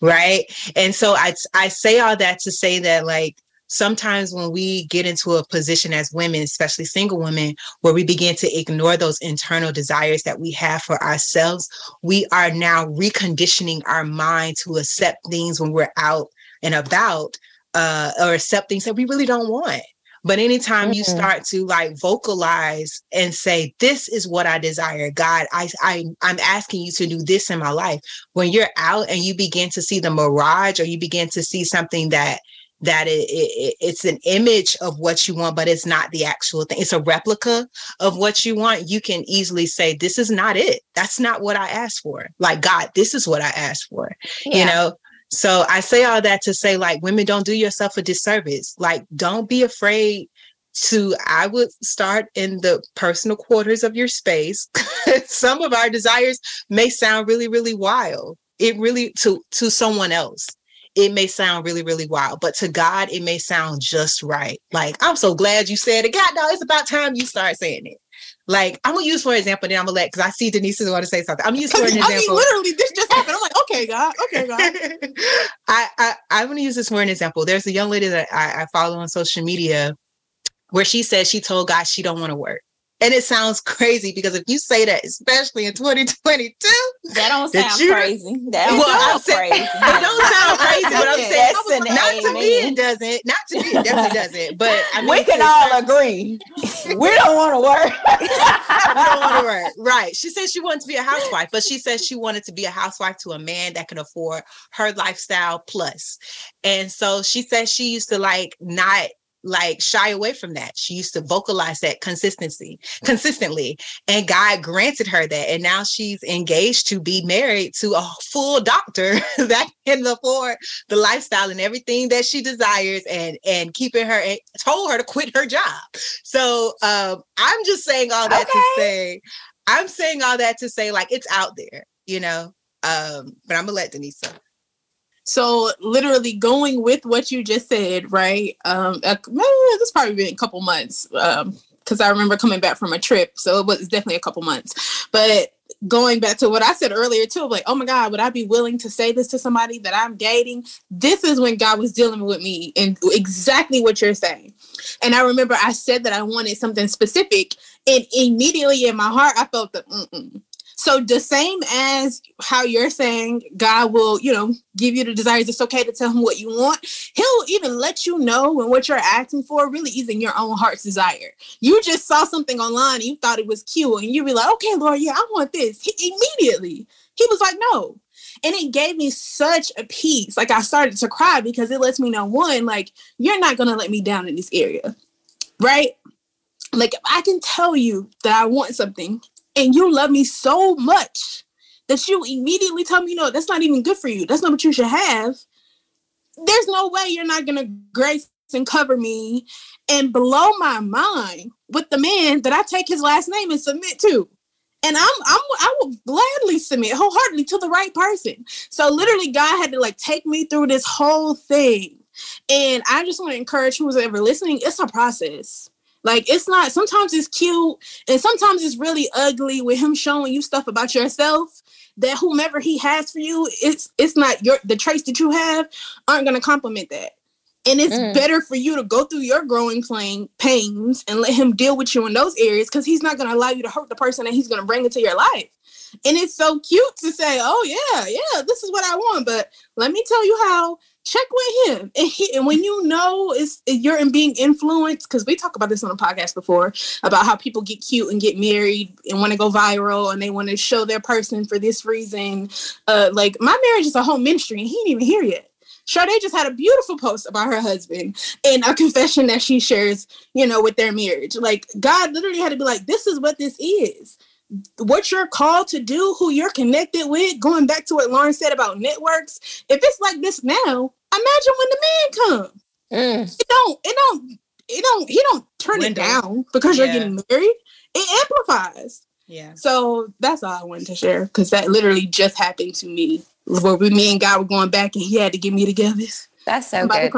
Right. And so I I say all that to say that like sometimes when we get into a position as women, especially single women, where we begin to ignore those internal desires that we have for ourselves, we are now reconditioning our mind to accept things when we're out and about uh, or accept things that we really don't want. But anytime mm-hmm. you start to like vocalize and say, "This is what I desire, God," I, I I'm asking you to do this in my life. When you're out and you begin to see the mirage, or you begin to see something that that it, it, it's an image of what you want, but it's not the actual thing. It's a replica of what you want. You can easily say, This is not it. That's not what I asked for. Like, God, this is what I asked for. Yeah. You know? So I say all that to say, like, women don't do yourself a disservice. Like, don't be afraid to i would start in the personal quarters of your space some of our desires may sound really really wild it really to to someone else it may sound really, really wild, but to God, it may sound just right. Like, I'm so glad you said it. God, no, it's about time you start saying it. like I'm gonna use for example, then I'm gonna let because I see Denise is want to say something. I'm gonna use for an example. I mean, literally, this just happened. I'm like, okay, God, okay, God. I, I I'm gonna use this for an example. There's a young lady that I, I follow on social media where she says she told God she don't want to work. And it sounds crazy because if you say that, especially in 2022, that don't sound crazy. That don't well, sound saying, crazy. It don't sound crazy, but I'm saying not to me it doesn't. Not to me it definitely doesn't. But I mean, we can all agree we don't want to work. we don't want to work. Right. She said she wanted to be a housewife, but she said she wanted to be a housewife to a man that can afford her lifestyle plus. And so she said she used to like not like shy away from that. She used to vocalize that consistency, consistently, and God granted her that. And now she's engaged to be married to a full doctor that can afford the lifestyle and everything that she desires, and and keeping her and told her to quit her job. So um, I'm just saying all that okay. to say, I'm saying all that to say like it's out there, you know. Um, but I'm gonna let Denise. So literally going with what you just said, right? Um, this probably been a couple months. Um, because I remember coming back from a trip, so it was definitely a couple months. But going back to what I said earlier too, like, oh my God, would I be willing to say this to somebody that I'm dating? This is when God was dealing with me and exactly what you're saying. And I remember I said that I wanted something specific, and immediately in my heart, I felt the mm so the same as how you're saying God will, you know, give you the desires. It's okay to tell him what you want. He'll even let you know when what you're asking for really isn't your own heart's desire. You just saw something online and you thought it was cute, and you be like, okay, Lord, yeah, I want this. He, immediately, he was like, no. And it gave me such a peace. Like I started to cry because it lets me know one, like, you're not gonna let me down in this area. Right? Like I can tell you that I want something and you love me so much that you immediately tell me, no, that's not even good for you. That's not what you should have. There's no way you're not gonna grace and cover me and blow my mind with the man that I take his last name and submit to. And I'm, I'm I will gladly submit wholeheartedly to the right person. So literally, God had to like take me through this whole thing. And I just want to encourage who's ever listening, it's a process. Like it's not sometimes it's cute and sometimes it's really ugly with him showing you stuff about yourself that whomever he has for you, it's it's not your the traits that you have aren't gonna complement that. And it's mm. better for you to go through your growing pain, pains and let him deal with you in those areas because he's not going to allow you to hurt the person that he's going to bring into your life. And it's so cute to say, oh, yeah, yeah, this is what I want. But let me tell you how check with him. And, he, and when you know it's you're in being influenced, because we talk about this on the podcast before about how people get cute and get married and want to go viral and they want to show their person for this reason. Uh, like my marriage is a whole ministry and he ain't even here yet. Sade just had a beautiful post about her husband and a confession that she shares, you know, with their marriage. Like God literally had to be like, this is what this is what you're called to do, who you're connected with, going back to what Lauren said about networks. If it's like this now, imagine when the man comes. Mm. It don't, it don't, it don't, he don't turn Window. it down because yeah. you're getting married. It amplifies. Yeah. So that's all I wanted to share because that literally just happened to me. Where me and God were going back and he had to get me together. That's so good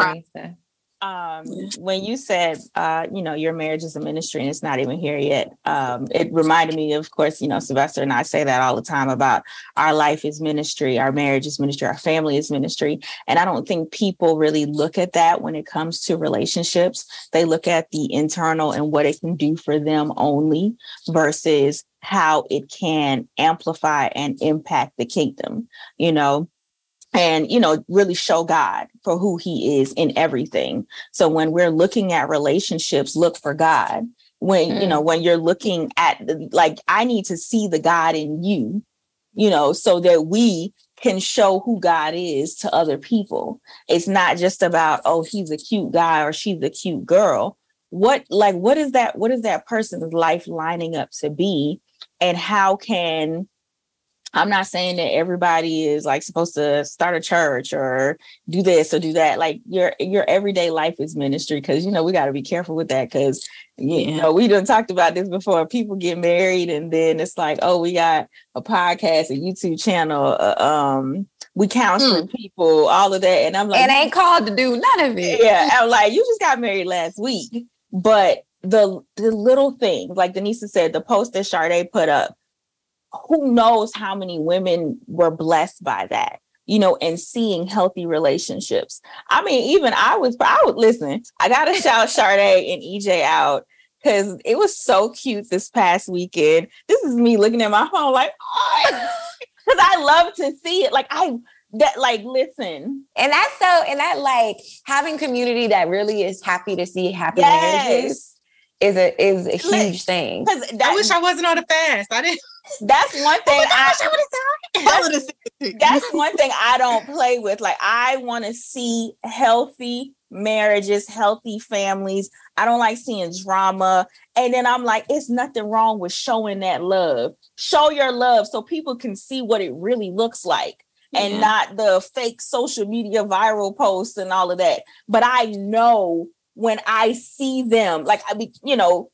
um, when you said uh, you know your marriage is a ministry and it's not even here yet um, it reminded me of course you know sylvester and i say that all the time about our life is ministry our marriage is ministry our family is ministry. And i don't think people really look at that when it comes to relationships. They look at the internal and what it can do for them only versus how it can amplify and impact the kingdom you know and you know really show god for who he is in everything. So when we're looking at relationships look for god. When mm. you know when you're looking at the, like i need to see the god in you you know so that we can show who god is to other people. It's not just about oh he's a cute guy or she's a cute girl. What like what is that what is that person's life lining up to be? And how can I'm not saying that everybody is like supposed to start a church or do this or do that. Like your your everyday life is ministry because you know we got to be careful with that because you know we done talked about this before. People get married and then it's like, oh, we got a podcast, a YouTube channel, uh, um, we counseling mm. people, all of that, and I'm like, it ain't called to do none of it. Yeah, I'm like, you just got married last week, but the the little things, like Denise said, the post that Sade put up, who knows how many women were blessed by that you know, and seeing healthy relationships. I mean, even I was, I would listen. I got to shout Sade and EJ out because it was so cute this past weekend. This is me looking at my phone like, because I love to see it. Like I that like listen, and that's so, and that like having community that really is happy to see happy yes. marriages is a is a huge thing. Because I wish I wasn't on a fast. I didn't. That's one thing. Oh I, I that's, that's one thing I don't play with. Like I want to see healthy marriages, healthy families. I don't like seeing drama. And then I'm like, it's nothing wrong with showing that love. Show your love so people can see what it really looks like and not the fake social media viral posts and all of that. But I know when I see them, like I mean, you know,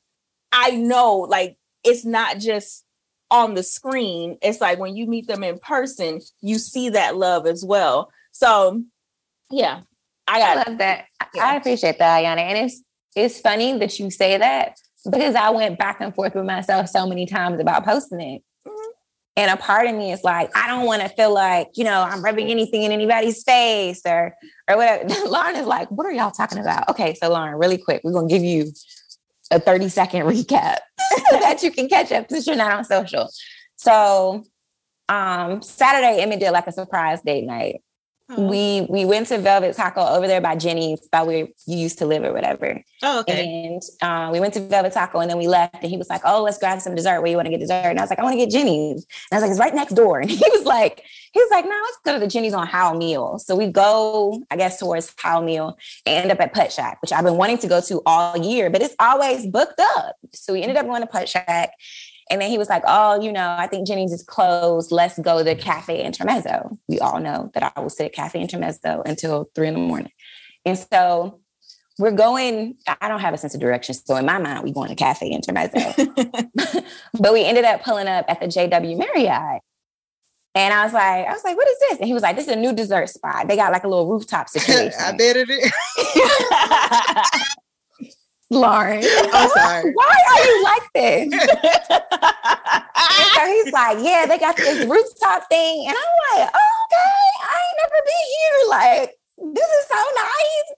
I know like it's not just on the screen. It's like when you meet them in person, you see that love as well. So yeah, I got I love that. Yeah. I appreciate that, Ayana. And it's it's funny that you say that because I went back and forth with myself so many times about posting it. Mm-hmm. And a part of me is like, I don't want to feel like, you know, I'm rubbing anything in anybody's face or or whatever. Lauren is like, what are y'all talking about? Okay, so Lauren, really quick, we're gonna give you a 30 second recap so that you can catch up since you're not on social. So um Saturday, Emmett did like a surprise date night. Oh. We we went to Velvet Taco over there by Jeni's, by where you used to live or whatever. Oh, okay. And uh, we went to Velvet Taco and then we left. And he was like, "Oh, let's grab some dessert. Where you want to get dessert?" And I was like, "I want to get Jeni's." And I was like, "It's right next door." And he was like, "He was like, no, let's go to the Jeni's on Howell Mill." So we go, I guess, towards Howell Mill and end up at Putt Shack, which I've been wanting to go to all year, but it's always booked up. So we ended up going to Putt Shack. And then he was like, Oh, you know, I think Jeni's is closed. Let's go to mm-hmm. Cafe Intermezzo. We all know that I will sit at Cafe Intermezzo until three in the morning. And so we're going, I don't have a sense of direction. So in my mind, we're going to Cafe Intermezzo. but we ended up pulling up at the JW Marriott. And I was like, I was like, what is this? And he was like, this is a new dessert spot. They got like a little rooftop situation. I bet it is. Lauren. I'm sorry. Why are you like this? so he's like, yeah, they got this rooftop thing. And I'm like, oh, okay, I ain't never been here. Like, this is so nice.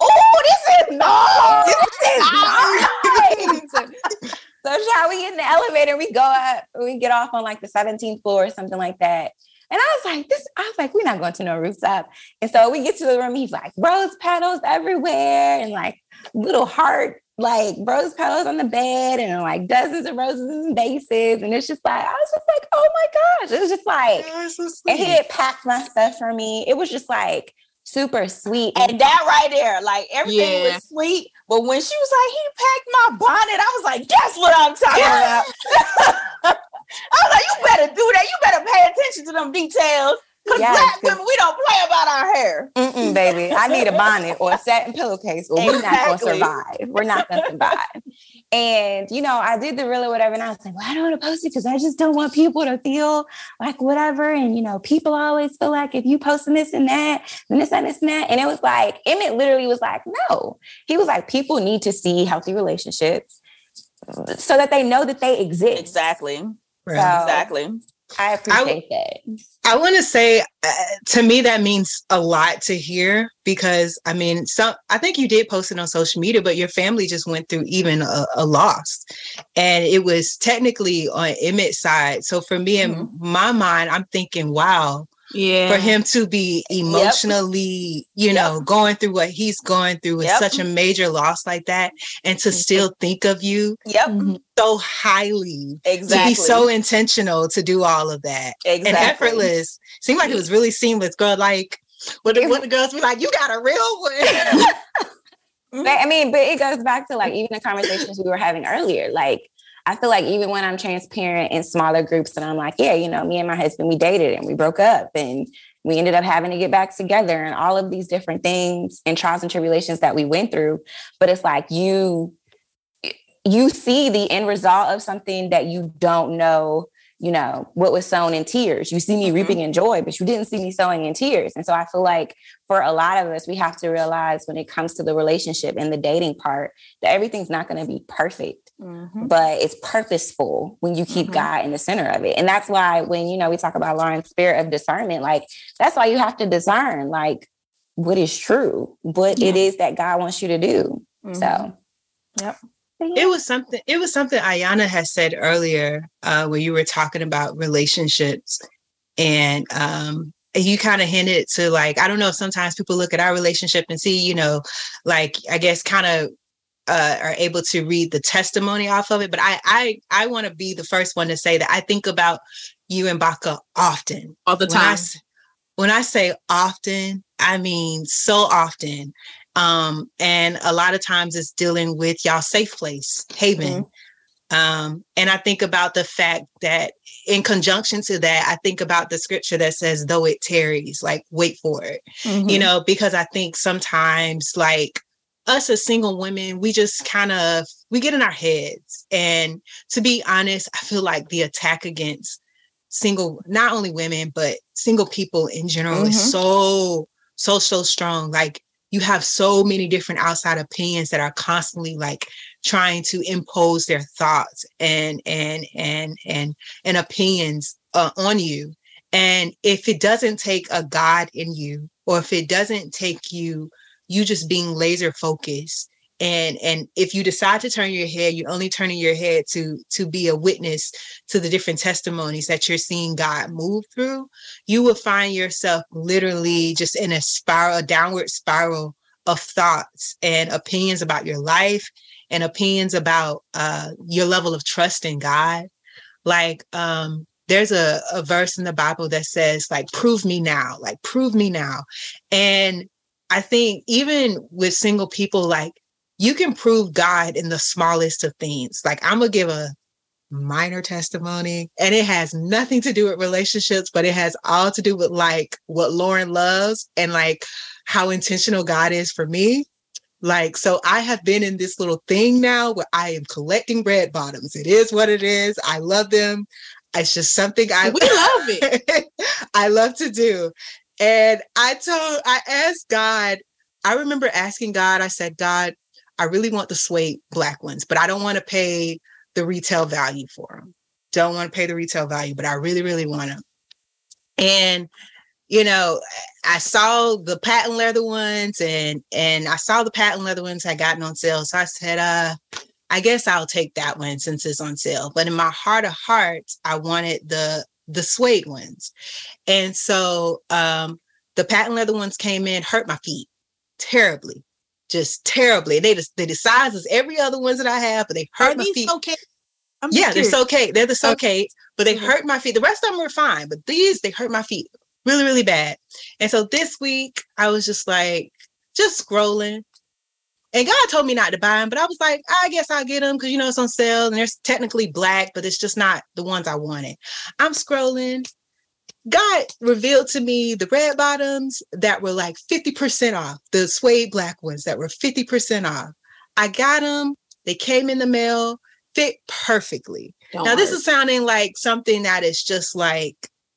oh, this is nice. This is nice. so shall we get in the elevator? We go up, we get off on like the 17th floor or something like that. And I was like, this, I was like, we're not going to no rooftop. And so we get to the room, he's like, rose petals everywhere and like little heart, like rose petals on the bed and like dozens of roses and vases. And it's just like, I was just like, oh my gosh. It was just like, so and he did pack my stuff for me. It was just like super sweet. And that right there, like everything yeah. was sweet. But when she was like, he packed my bonnet, I was like, that's what I'm talking about. I was like, you better do that. You better pay attention to them details. Because yes, black women, we don't play about our hair. Mm-mm, baby. I need a bonnet or a satin pillowcase or exactly. we're not going to survive. We're not going to survive. and, you know, I did the reel or whatever. And I was like, well, I don't want to post it because I just don't want people to feel like whatever. And, you know, people always feel like if you posting this and that, then this and this and that. And it was like, Emmett literally was like, no. He was like, people need to see healthy relationships uh, so that they know that they exist. Exactly. Right. So, exactly. I appreciate I, that. I want to say, uh, to me, that means a lot to hear because I mean, some I think you did post it on social media, but your family just went through even a, a loss, and it was technically on Emmett's side. So for me, mm-hmm. in my mind, I'm thinking, wow, yeah for him to be emotionally yep. you know yep. going through what he's going through with yep. such a major loss like that and to mm-hmm. still think of you yep so highly exactly to be so intentional to do all of that exactly. and effortless seemed like it was really seamless girl like what the, what the girls be like you got a real one I mean, but it goes back to like even the conversations we were having earlier. Like I feel like even when I'm transparent in smaller groups and I'm like, yeah, you know, me and my husband, we dated and we broke up and we ended up having to get back together and all of these different things and trials and tribulations that we went through. But it's like you you see the end result of something that you don't know you know, what was sown in tears. You see me mm-hmm. reaping in joy, but you didn't see me sowing in tears. And so I feel like for a lot of us, we have to realize when it comes to the relationship and the dating part that everything's not going to be perfect, mm-hmm. but it's purposeful when you keep mm-hmm. God in the center of it. And that's why when, you know, we talk about Lauren's spirit of discernment, like that's why you have to discern like what is true, what yeah. it is that God wants you to do. So, mm-hmm. yep. It was something. It was something Ayana had said earlier, uh, where you were talking about relationships, and um, you kind of hinted to like I don't know. Sometimes people look at our relationship and see, you know, like I guess kind of uh, are able to read the testimony off of it. But I I I want to be the first one to say that I think about you and Baka often, all the time. When I, when I say often, I mean so often. Um, and a lot of times it's dealing with y'all safe place, haven. Mm-hmm. Um, and I think about the fact that in conjunction to that, I think about the scripture that says, though it tarries, like wait for it, mm-hmm. you know, because I think sometimes like us as single women, we just kind of we get in our heads. And to be honest, I feel like the attack against single, not only women, but single people in general mm-hmm. is so, so, so strong. Like you have so many different outside opinions that are constantly like trying to impose their thoughts and and and and and opinions uh, on you. And if it doesn't take a god in you or if it doesn't take you you just being laser focused and and if you decide to turn your head you're only turning your head to to be a witness to the different testimonies that you're seeing god move through you will find yourself literally just in a spiral a downward spiral of thoughts and opinions about your life and opinions about uh, your level of trust in god. Like um there's a, a verse in the bible that says like prove me now like prove me now. And i think even with single people like you can prove God in the smallest of things. Like I'm gonna give a minor testimony and it has nothing to do with relationships, but it has all to do with like what Lauren loves and like how intentional God is for me. Like, so I have been in this little thing now where I am collecting red bottoms. It is what it is. I love them. It's just something I we love it. I love to do. And I told, I asked God, I remember asking God, I said, God, I really want the suede black ones, but I don't want to pay the retail value for them. Don't want to pay the retail value, but I really, really want them. And you know, I saw the patent leather ones and and I saw the patent leather ones had gotten on sale. So I said, uh, I guess I'll take that one since it's on sale. But in my heart of hearts, I wanted the the suede ones. And so um the patent leather ones came in, hurt my feet terribly just terribly. They just they the size as every other ones that I have, but they hurt Are my feet. Okay. yeah, they're so okay. They're the so okay, but they mm-hmm. hurt my feet. The rest of them were fine, but these they hurt my feet really, really bad. And so this week I was just like, just scrolling. And God told me not to buy them, but I was like, I guess I'll get them because you know it's on sale and they're technically black, but it's just not the ones I wanted. I'm scrolling God revealed to me the red bottoms that were like 50% off, the suede black ones that were 50% off. I got them, they came in the mail, fit perfectly. Don't now, this is sounding like something that is just like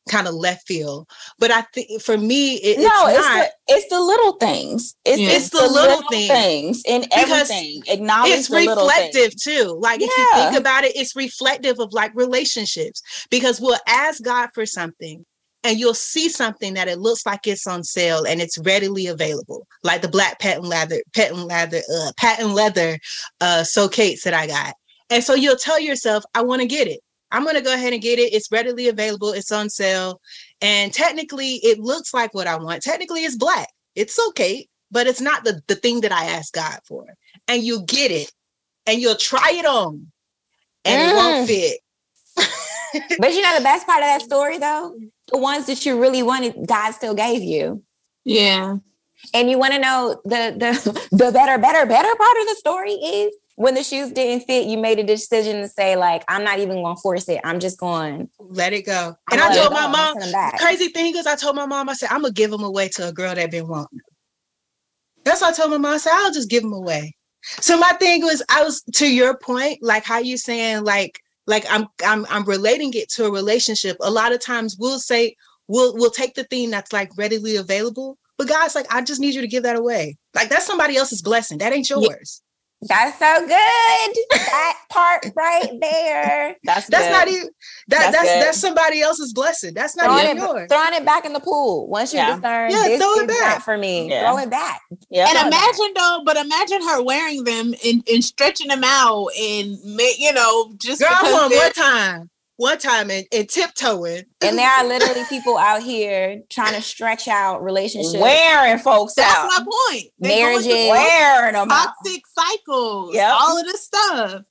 kind of left field. But I think for me, it, no, it's, it's, the, it's the little things. It's, yeah. it's the, the, little, little things. things in everything. Acknowledge it's reflective too. Like yeah. if you think about it, it's reflective of like relationships because we'll ask God for something and you'll see something that it looks like it's on sale and it's readily available, like the black patent leather, patent leather, uh, patent leather uh, So Kates that I got. And so you'll tell yourself, I want to get it. I'm going to go ahead and get it. It's readily available. It's on sale. And technically, it looks like what I want. Technically, it's black. It's okay, but it's not the, the thing that I asked God for. And you get it and you'll try it on and mm. it won't mm. fit. but you know the best part of that story though the ones that you really wanted, God still gave you. Yeah. And you want to know the the the better, better, better part of the story is when the shoes didn't fit, you made a decision to say, like, I'm not even gonna force it. I'm just going let it go. And I told my mom, crazy thing is I told my mom, I said, I'm gonna give them away to a girl that been wanting. That's what I told my mom. I said, I'll just give them away. So my thing was, I was to your point, like how you saying, like like I'm I'm I'm relating it to a relationship. A lot of times we'll say we'll we'll take the thing that's like readily available, but God's like, I just need you to give that away. Like that's somebody else's blessing. That ain't yours. That's so good. that part right there. That's that's good. not even that that's that's, that's, somebody else's blessing. That's not throwing even it, yours. Throwing it back in the pool. Once you yeah. discern yeah, this throw it back. for me. Yeah. Throw it back. Yeah. And imagine though, but imagine her wearing them and, and stretching them out and you know, just Girl, one more time one time and, and tiptoeing. And there are literally people out here trying to stretch out relationships, wearing folks That's out. my point. Marriages, wearing them toxic out. cycles, yep. all of this stuff.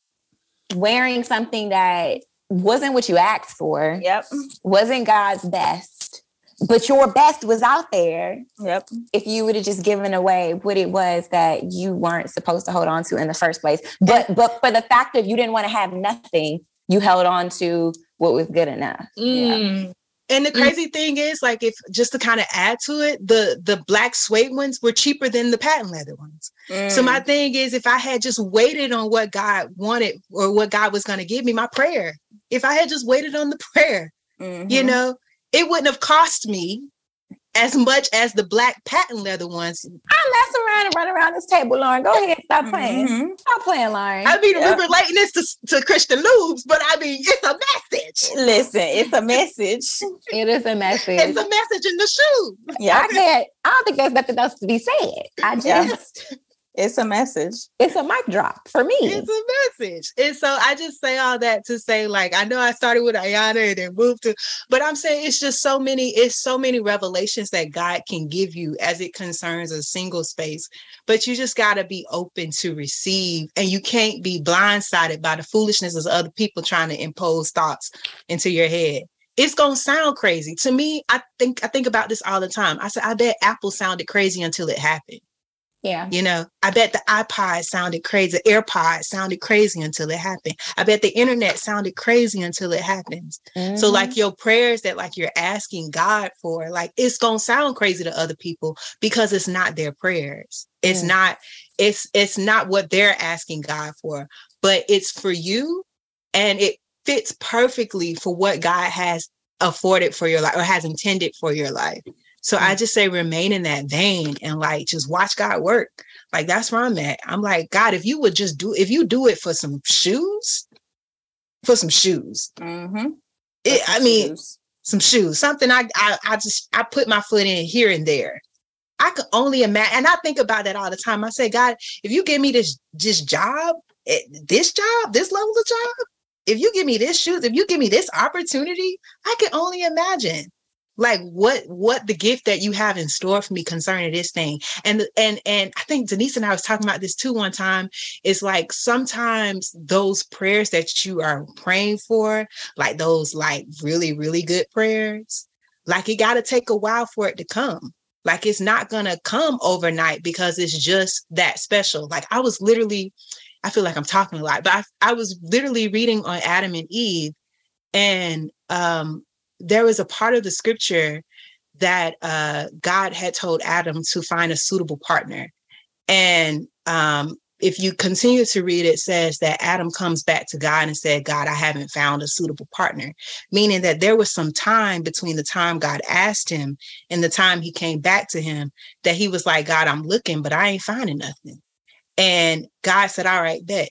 Wearing something that wasn't what you asked for. Yep. Wasn't God's best. But your best was out there. Yep. If you would have just given away what it was that you weren't supposed to hold on to in the first place. But but for the fact that you didn't want to have nothing, you held on to what was good enough. Mm. Yeah. And the mm. crazy mm. thing is, like, if just to kind of add to it, the the black suede ones were cheaper than the patent leather ones. Mm. So my thing is, if I had just waited on what God wanted or what God was going to give me, my prayer. If I had just waited on the prayer, mm-hmm. you know, it wouldn't have cost me as much as the black patent leather ones. I mess around and run around this table, Lauren. Go ahead, stop mm-hmm. playing. Mm-hmm. Stop playing, Lauren. I mean, we're relating this to, to Christian Loubs, but I mean, it's a message. Listen, it's a message. it is a message. It's a message in the shoe. Yeah, I can't. I don't think there's nothing else to be said. I just. Yeah. It's a message. It's a mic drop for me. It's a message. And so I just say all that to say, like, I know I started with Ayana and then moved to, but I'm saying it's just so many, it's so many revelations that God can give you as it concerns a single space. But you just got to be open to receive. And you can't be blindsided by the foolishness of other people trying to impose thoughts into your head it's gonna sound crazy to me. I think I think about this all the time. I said I bet Apple sounded crazy until it happened. Yeah. You know, I bet the iPod sounded crazy, AirPod sounded crazy until it happened. I bet the internet sounded crazy until it happens. Mm-hmm. So like your prayers that like you're asking God for, like it's going to sound crazy to other people because it's not their prayers. It's not it's it's not what they're asking God for, but it's for you and it fits perfectly for what God has afforded for your life or has intended for your life. So I just say remain in that vein and like just watch God work. Like that's where I'm at. I'm like, God, if you would just do if you do it for some shoes, for some shoes. Mm-hmm. It, I mean, shoes. some shoes, something I, I I just I put my foot in here and there. I could only imagine, and I think about that all the time. I say, God, if you give me this this job, eh, this job, this level of job, if you give me this shoes, if you give me this opportunity, I can only imagine like what what the gift that you have in store for me concerning this thing? And and and i think denise and i was talking about this too one time. It's like sometimes those prayers that you are praying for like those like really really good prayers like it got to take a while for it to come. Like it's not gonna come overnight because it's just that special. Like i was literally i feel like i'm talking a lot but i, I was literally reading on adam and eve and um there was a part of the scripture that uh, God had told Adam to find a suitable partner. And um, if you continue to read, it says that Adam comes back to God and said, God, I haven't found a suitable partner, meaning that there was some time between the time God asked him and the time he came back to him that he was like, God, I'm looking, but I ain't finding nothing. And God said, All right, bet.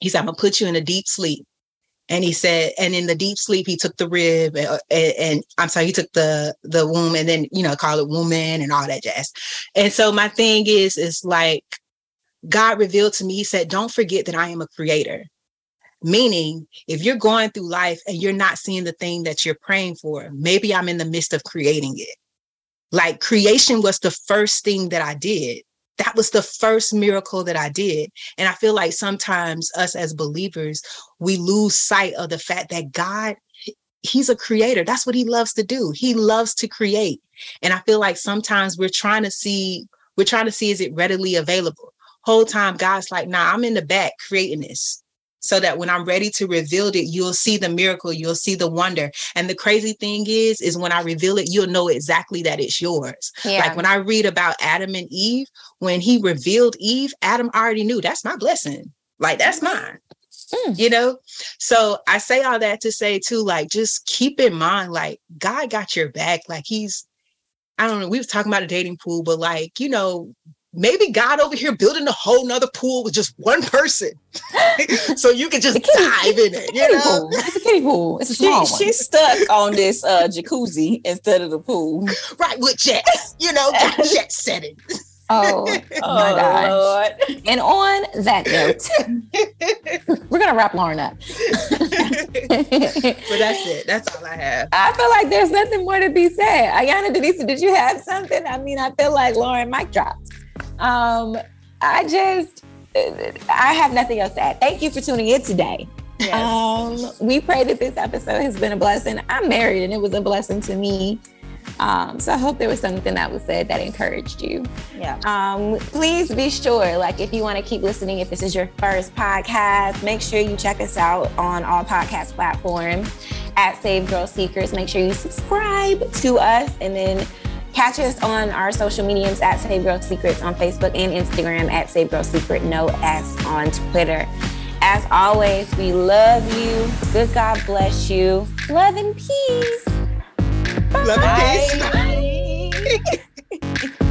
He said, I'm going to put you in a deep sleep and he said and in the deep sleep he took the rib and, and, and, i'm sorry he took the the womb and then you know call it woman and all that jazz. And so my thing is is like god revealed to me he said don't forget that i am a creator. Meaning if you're going through life and you're not seeing the thing that you're praying for maybe i'm in the midst of creating it. Like creation was the first thing that i did that was the first miracle that I did. And I feel like sometimes us as believers, we lose sight of the fact that God, He's a creator. That's what He loves to do. He loves to create. And I feel like sometimes we're trying to see, we're trying to see, is it readily available? Whole time, God's like, nah, I'm in the back creating this so that when I'm ready to reveal it, you'll see the miracle, you'll see the wonder. And the crazy thing is, is when I reveal it, you'll know exactly that it's yours. Yeah. Like when I read about Adam and Eve, when he revealed Eve, Adam already knew that's my blessing. Like that's mine. Mm. You know? So I say all that to say too, like just keep in mind, like God got your back. Like he's, I don't know, we was talking about a dating pool, but like, you know, maybe God over here building a whole nother pool with just one person. so you can just kiddie, dive in it. You know? Pool. It's a kiddie pool. It's a small she, one. She's stuck on this uh, jacuzzi instead of the pool. Right, with jets, you know, jet setting. Oh, oh my gosh. Lord. And on that note, we're gonna wrap Lauren up. but that's it. That's all I have. I feel like there's nothing more to be said. Ayana Denise, did you have something? I mean, I feel like Lauren mic dropped. Um, I just I have nothing else to add. Thank you for tuning in today. Yes. Um, we pray that this episode has been a blessing. I'm married and it was a blessing to me. Um, so I hope there was something that was said that encouraged you. Yeah. Um, please be sure, like if you want to keep listening, if this is your first podcast, make sure you check us out on all podcast platforms at Save Girl Secrets. Make sure you subscribe to us and then Catch us on our social mediums at Save Girl Secrets on Facebook and Instagram at Save Girl Secret No S on Twitter. As always, we love you. Good God bless you. Love and peace. Bye. Love and peace.